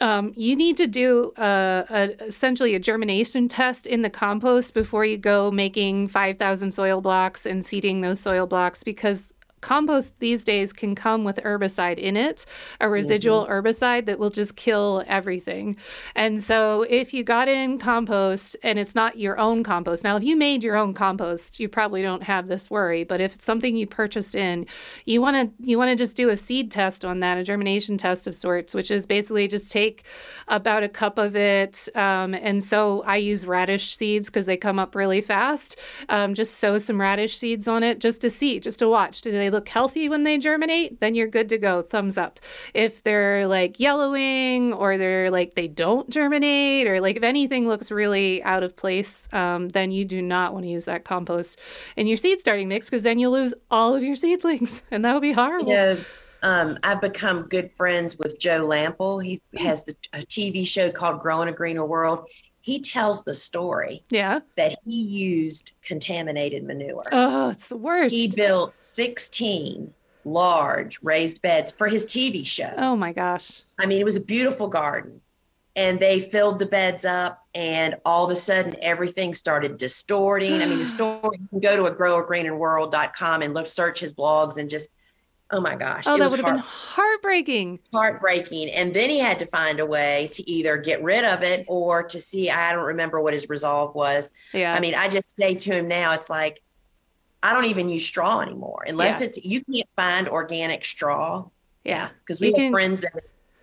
um, you need to do a, a, essentially a germination test in the compost before you go making 5,000 soil blocks and seeding those soil blocks because compost these days can come with herbicide in it, a residual mm-hmm. herbicide that will just kill everything. And so if you got in compost and it's not your own compost, now if you made your own compost, you probably don't have this worry. But if it's something you purchased in, you want to you want to just do a seed test on that, a germination test of sorts, which is basically just take about a cup of it. Um, and so I use radish seeds because they come up really fast. Um, just sow some radish seeds on it just to see, just to watch. Do they look healthy when they germinate? Then you're good to go. Thumbs up. If they're like yellowing or they're like they don't germinate or like if anything looks really out of place, um, then you do not want to use that compost in your seed starting mix because then you'll lose all of your seedlings [LAUGHS] and that would be horrible. Yeah. Um, I've become good friends with Joe Lamp'l. He has the, a TV show called Growing a Greener World. He tells the story yeah. that he used contaminated manure. Oh, it's the worst. He built 16 large raised beds for his TV show. Oh my gosh. I mean, it was a beautiful garden. And they filled the beds up, and all of a sudden, everything started distorting. I mean, the [GASPS] story, you can go to a growergreenerworld.com and look, search his blogs, and just Oh my gosh. Oh, that would have heart- been heartbreaking. Heartbreaking. And then he had to find a way to either get rid of it or to see, I don't remember what his resolve was. Yeah. I mean, I just say to him now, it's like, I don't even use straw anymore unless yeah. it's, you can't find organic straw. Yeah. Because we you have can, friends that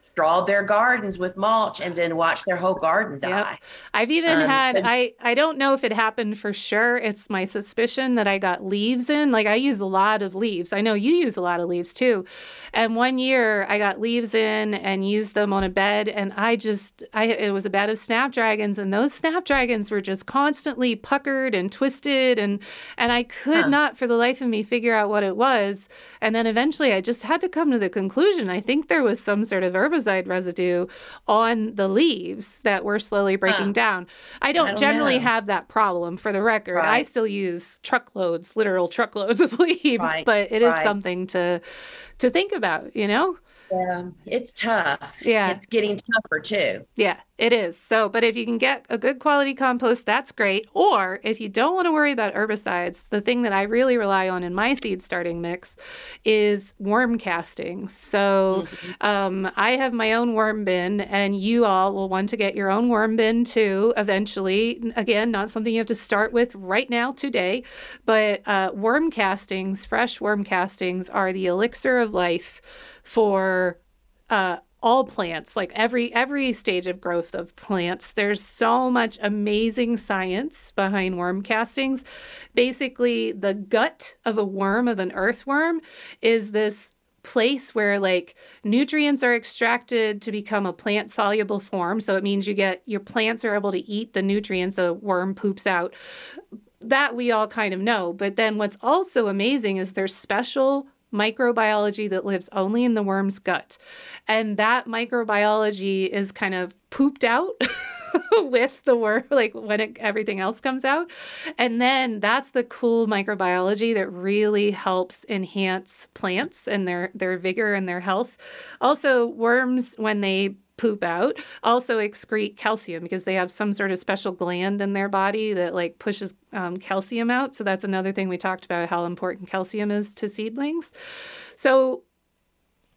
strawed their gardens with mulch and then watch their whole garden die. Yep. I've even um, had I I don't know if it happened for sure. It's my suspicion that I got leaves in. Like I use a lot of leaves. I know you use a lot of leaves too. And one year I got leaves in and used them on a bed and I just I it was a bed of snapdragons and those snapdragons were just constantly puckered and twisted and and I could huh. not for the life of me figure out what it was. And then eventually I just had to come to the conclusion I think there was some sort of herbicide residue on the leaves that were slowly breaking huh. down. I don't, I don't generally know. have that problem for the record. Right. I still use truckloads, literal truckloads [LAUGHS] of leaves, right. but it is right. something to to think about, you know? Yeah, it's tough. Yeah. It's getting tougher too. Yeah, it is. So, but if you can get a good quality compost, that's great. Or if you don't want to worry about herbicides, the thing that I really rely on in my seed starting mix is worm castings. So, mm-hmm. um, I have my own worm bin, and you all will want to get your own worm bin too eventually. Again, not something you have to start with right now today, but uh, worm castings, fresh worm castings, are the elixir of life for uh, all plants like every every stage of growth of plants. There's so much amazing science behind worm castings. Basically the gut of a worm of an earthworm is this place where like nutrients are extracted to become a plant soluble form. So it means you get your plants are able to eat the nutrients a worm poops out. That we all kind of know. But then what's also amazing is there's special microbiology that lives only in the worm's gut. And that microbiology is kind of pooped out. [LAUGHS] [LAUGHS] with the worm like when it, everything else comes out. And then that's the cool microbiology that really helps enhance plants and their their vigor and their health. Also worms when they poop out also excrete calcium because they have some sort of special gland in their body that like pushes um, calcium out. So that's another thing we talked about how important calcium is to seedlings. So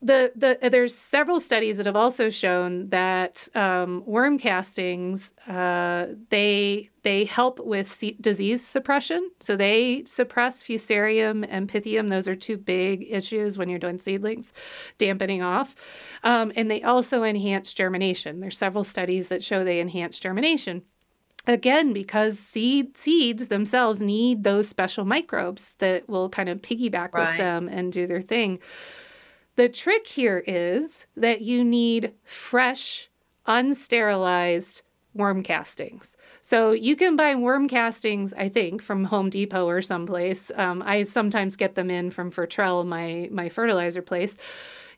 the the there's several studies that have also shown that um, worm castings uh, they they help with disease suppression. So they suppress fusarium and pythium. Those are two big issues when you're doing seedlings, dampening off. Um, and they also enhance germination. There's several studies that show they enhance germination again because seed seeds themselves need those special microbes that will kind of piggyback right. with them and do their thing the trick here is that you need fresh, unsterilized worm castings. So you can buy worm castings, I think, from Home Depot or someplace. Um, I sometimes get them in from Fertrell, my my fertilizer place.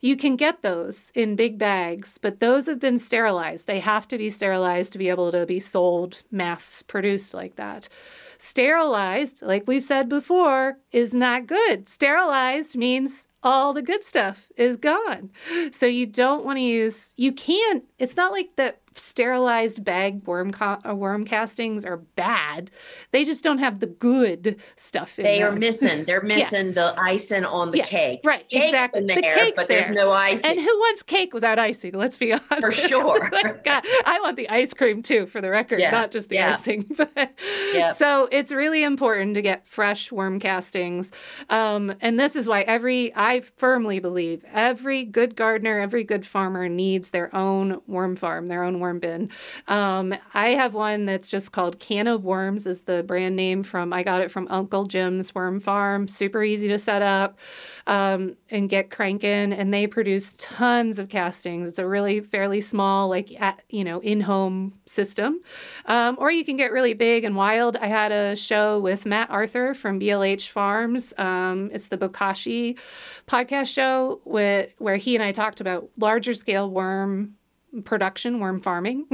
You can get those in big bags, but those have been sterilized. They have to be sterilized to be able to be sold mass produced like that. Sterilized, like we've said before, is not good. Sterilized means all the good stuff is gone. So you don't want to use, you can't, it's not like that sterilized bag worm co- uh, worm castings are bad. They just don't have the good stuff in they there. are missing. [LAUGHS] They're missing yeah. the icing on the yeah, cake. Right, Cake's exactly. In there, the cake's but there. there's no icing. And who wants cake without icing? Let's be [LAUGHS] honest. For sure. [LAUGHS] God, I want the ice cream too, for the record, yeah. not just the icing. But yep. so it's really important to get fresh worm castings, um, and this is why every I firmly believe every good gardener, every good farmer needs their own worm farm, their own worm bin. Um, I have one that's just called Can of Worms, is the brand name from. I got it from Uncle Jim's Worm Farm. Super easy to set up um, and get cranking, and they produce tons of castings. It's a really fairly small, like at, you know, in-home system, um, or you can get really big and wild. I had a show with Matt Arthur from BLH Farms. Um, it's the Bokashi podcast show with, where he and I talked about larger scale worm production worm farming.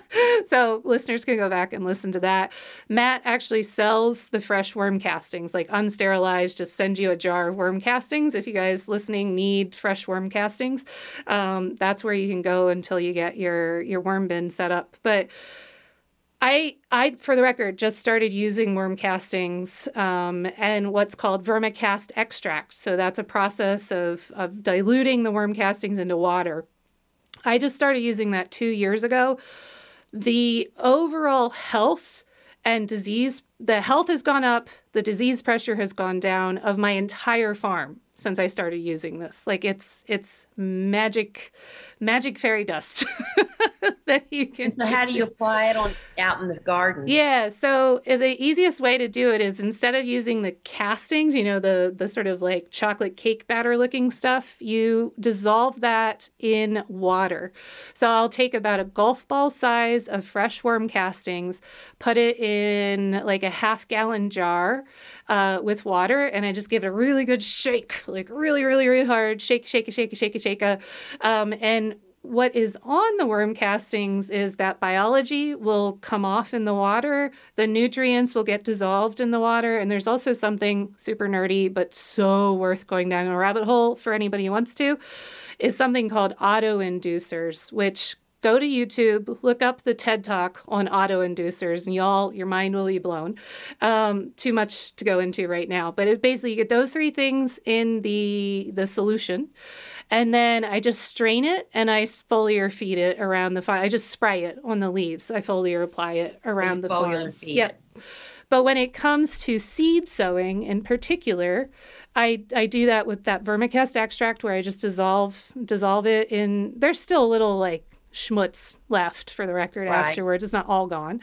[LAUGHS] so listeners can go back and listen to that. Matt actually sells the fresh worm castings, like unsterilized, just send you a jar of worm castings. If you guys listening need fresh worm castings, um, that's where you can go until you get your your worm bin set up. But I, I, for the record, just started using worm castings um, and what's called vermicast extract. So that's a process of, of diluting the worm castings into water. I just started using that two years ago. The overall health and disease, the health has gone up, the disease pressure has gone down of my entire farm since I started using this. Like it's it's magic magic fairy dust [LAUGHS] that you can. So how do you apply it on out in the garden? Yeah, so uh, the easiest way to do it is instead of using the castings, you know, the the sort of like chocolate cake batter looking stuff, you dissolve that in water. So I'll take about a golf ball size of fresh worm castings, put it in like a half gallon jar uh, with water, and I just give it a really good shake, like really, really, really hard shake, shake, shake, shake, shake, shake. Um, and what is on the worm castings is that biology will come off in the water, the nutrients will get dissolved in the water, and there's also something super nerdy but so worth going down a rabbit hole for anybody who wants to, is something called autoinducers, which go to YouTube, look up the TED Talk on autoinducers, and y'all, your mind will be blown. Um, too much to go into right now, but it basically you get those three things in the the solution, and then I just strain it and I foliar feed it around the fire. I just spray it on the leaves. I foliar apply it around so the farm. Yep. But when it comes to seed sowing in particular, I, I do that with that vermicast extract where I just dissolve dissolve it in. There's still a little like schmutz left for the record Right. afterwards. It's not all gone.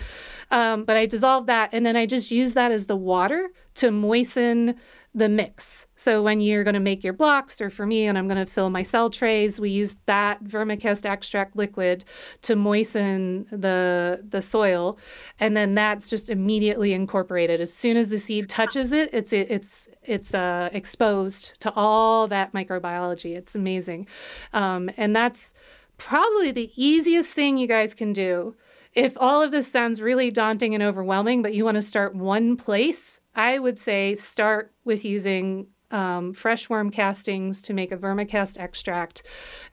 Um, but I dissolve that and then I just use that as the water to moisten the mix. So when you're going to make your blocks, or for me, and I'm going to fill my cell trays, we use that vermicast extract liquid to moisten the the soil, and then that's just immediately incorporated. As soon as the seed touches it, it's it's it's uh, exposed to all that microbiology. It's amazing, um, and that's probably the easiest thing you guys can do. If all of this sounds really daunting and overwhelming, but you want to start one place, I would say start with using um, fresh worm castings to make a vermicast extract,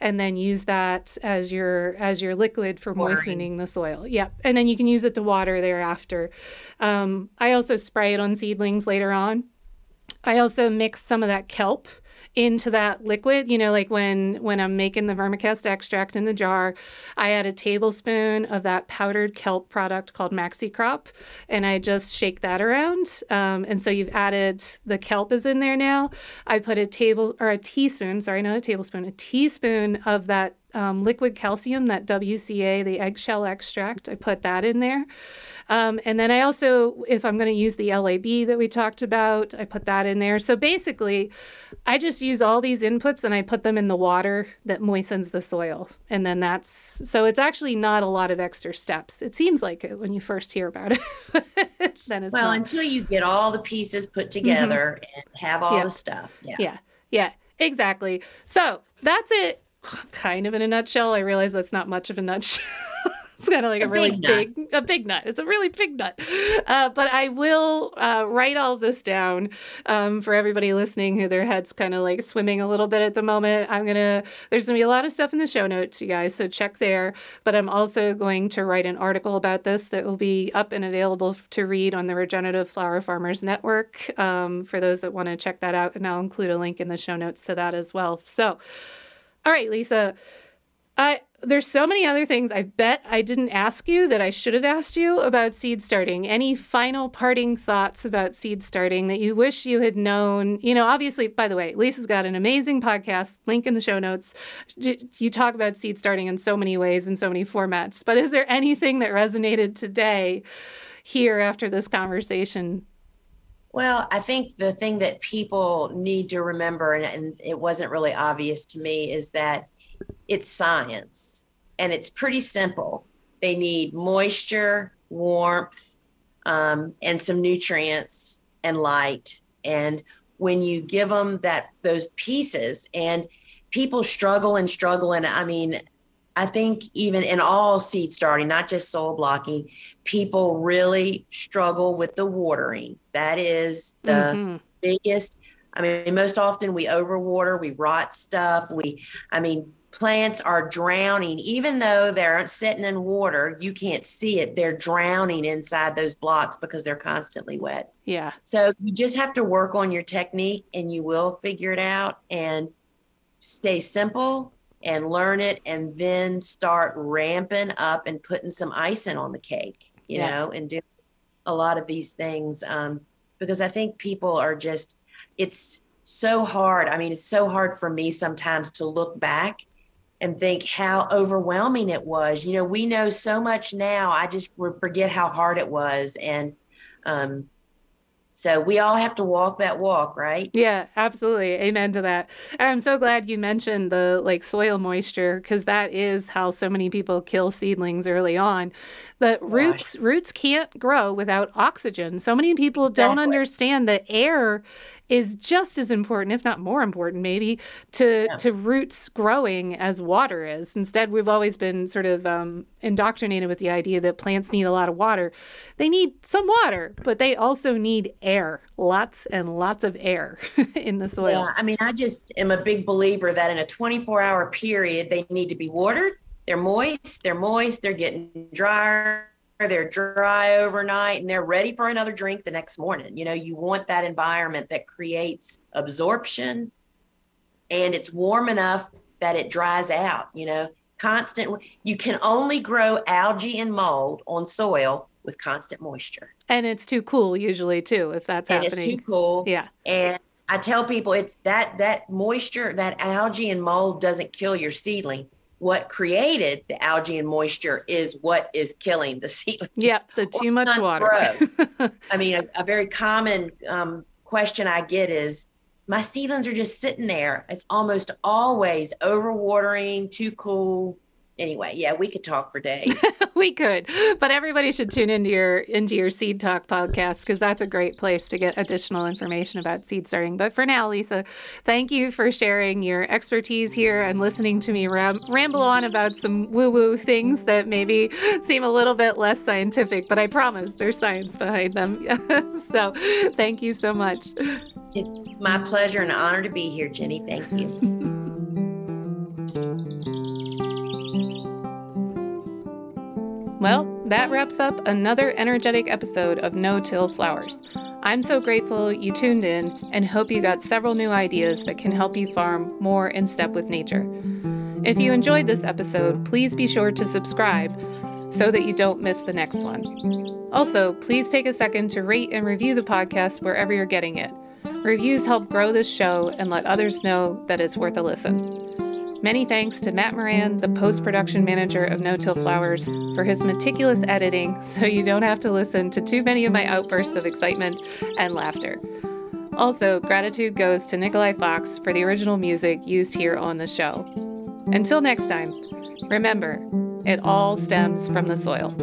and then use that as your as your liquid for Watering. moistening the soil. Yep, and then you can use it to water thereafter. Um, I also spray it on seedlings later on. I also mix some of that kelp into that liquid you know like when when i'm making the vermicast extract in the jar i add a tablespoon of that powdered kelp product called Maxicrop and i just shake that around. Um, and so you've added the kelp is in there now. I put a table or a teaspoon sorry not a tablespoon a teaspoon of that um, liquid calcium that wca the eggshell extract i put that in there um, and then I also, if I'm going to use the LAB that we talked about, I put that in there. So basically, I just use all these inputs and I put them in the water that moistens the soil. And then that's so it's actually not a lot of extra steps. It seems like it when you first hear about it. [LAUGHS] then it's Well, not. until you get all the pieces put together and have all Mm-hmm. Yeah. the stuff. Yeah. Yeah, yeah, exactly. So that's it, kind of in a nutshell. I realize that's not much of a nutshell. [LAUGHS] it's kind of like a, a really big, big, a big nut. It's a really big nut. Uh, but I will uh, write all this down um, for everybody listening who their heads kind of like swimming a little bit at the moment. I'm gonna. There's gonna be a lot of stuff in the show notes, you guys. So check there. But I'm also going to write an article about this that will be up and available to read on the Regenerative Flower Farmers Network um, for those that want to check that out. And I'll include a link in the show notes to that as well. So, all right, Lisa. I there's so many other things I bet I didn't ask you that I should have asked you about seed starting. Any final parting thoughts about seed starting that you wish you had known? You know, obviously, by the way, Lisa's got an amazing podcast, link in the show notes. You talk about seed starting in so many ways and so many formats. But is there anything that resonated today here after this conversation? Well, I think the thing that people need to remember, and, and it wasn't really obvious to me, is that it's science and it's pretty simple. They need moisture, warmth, um, and some nutrients and light. And when you give them that those pieces, and people struggle and struggle, and I mean, I think even in all seed starting, not just soil blocking, people really struggle with the watering. That is the mm-hmm. biggest. I mean, most often we overwater, we rot stuff. We, I mean, plants are drowning, even though they're sitting in water, you can't see it. They're drowning inside those blocks because they're constantly wet. Yeah. So you just have to work on your technique and you will figure it out and stay simple and learn it and then start ramping up and putting some icing on the cake, you yeah. know, and do a lot of these things. Um, because I think people are just, it's so hard. I mean, it's so hard for me sometimes to look back and think how overwhelming it was. You know, we know so much now. I just forget how hard it was. And um, so we all have to walk that walk, right? Yeah, absolutely. Amen to that. And I'm so glad you mentioned the like soil moisture because that is how so many people kill seedlings early on. The roots roots can't grow without oxygen. So many people exactly. don't understand that air is just as important, if not more important, maybe, to yeah. to roots growing as water is. Instead, we've always been sort of um, indoctrinated with the idea that plants need a lot of water. They need some water, but they also need air, lots and lots of air [LAUGHS] in the soil. Yeah, I mean, I just am a big believer that in a 24 hour period, they need to be watered. They're moist, they're moist, they're getting drier they're dry overnight and they're ready for another drink the next morning. You know, you want that environment that creates absorption and it's warm enough that it dries out, you know. Constant you can only grow algae and mold on soil with constant moisture. And it's too cool usually too if that's and happening. It's too cool. Yeah. And I tell people it's that that moisture, that algae and mold doesn't kill your seedling what created the algae and moisture is what is killing the [LAUGHS] seedlings. Yeah, the too much water. [LAUGHS] I mean, a, a very common um, question I get is, my seedlings are just sitting there. It's almost always overwatering, too cool, anyway, yeah, we could talk for days. [LAUGHS] we could, but everybody should tune into your into your Seed Talk podcast because that's a great place to get additional information about seed starting. But for now, Lisa, thank you for sharing your expertise here and listening to me ram- ramble on about some woo woo things that maybe seem a little bit less scientific, but I promise there's science behind them. [LAUGHS] so, thank you so much. It's my pleasure and honor to be here, Jenny. Thank you. [LAUGHS] Well, that wraps up another energetic episode of No Till Flowers. I'm so grateful you tuned in and hope you got several new ideas that can help you farm more in step with nature. If you enjoyed this episode, please be sure to subscribe so that you don't miss the next one. Also, please take a second to rate and review the podcast wherever you're getting it. Reviews help grow this show and let others know that it's worth a listen. Many thanks to Matt Moran, the post production manager of No Till Flowers, for his meticulous editing so you don't have to listen to too many of my outbursts of excitement and laughter. Also, gratitude goes to Nikolai Fox for the original music used here on the show. Until next time, remember, it all stems from the soil.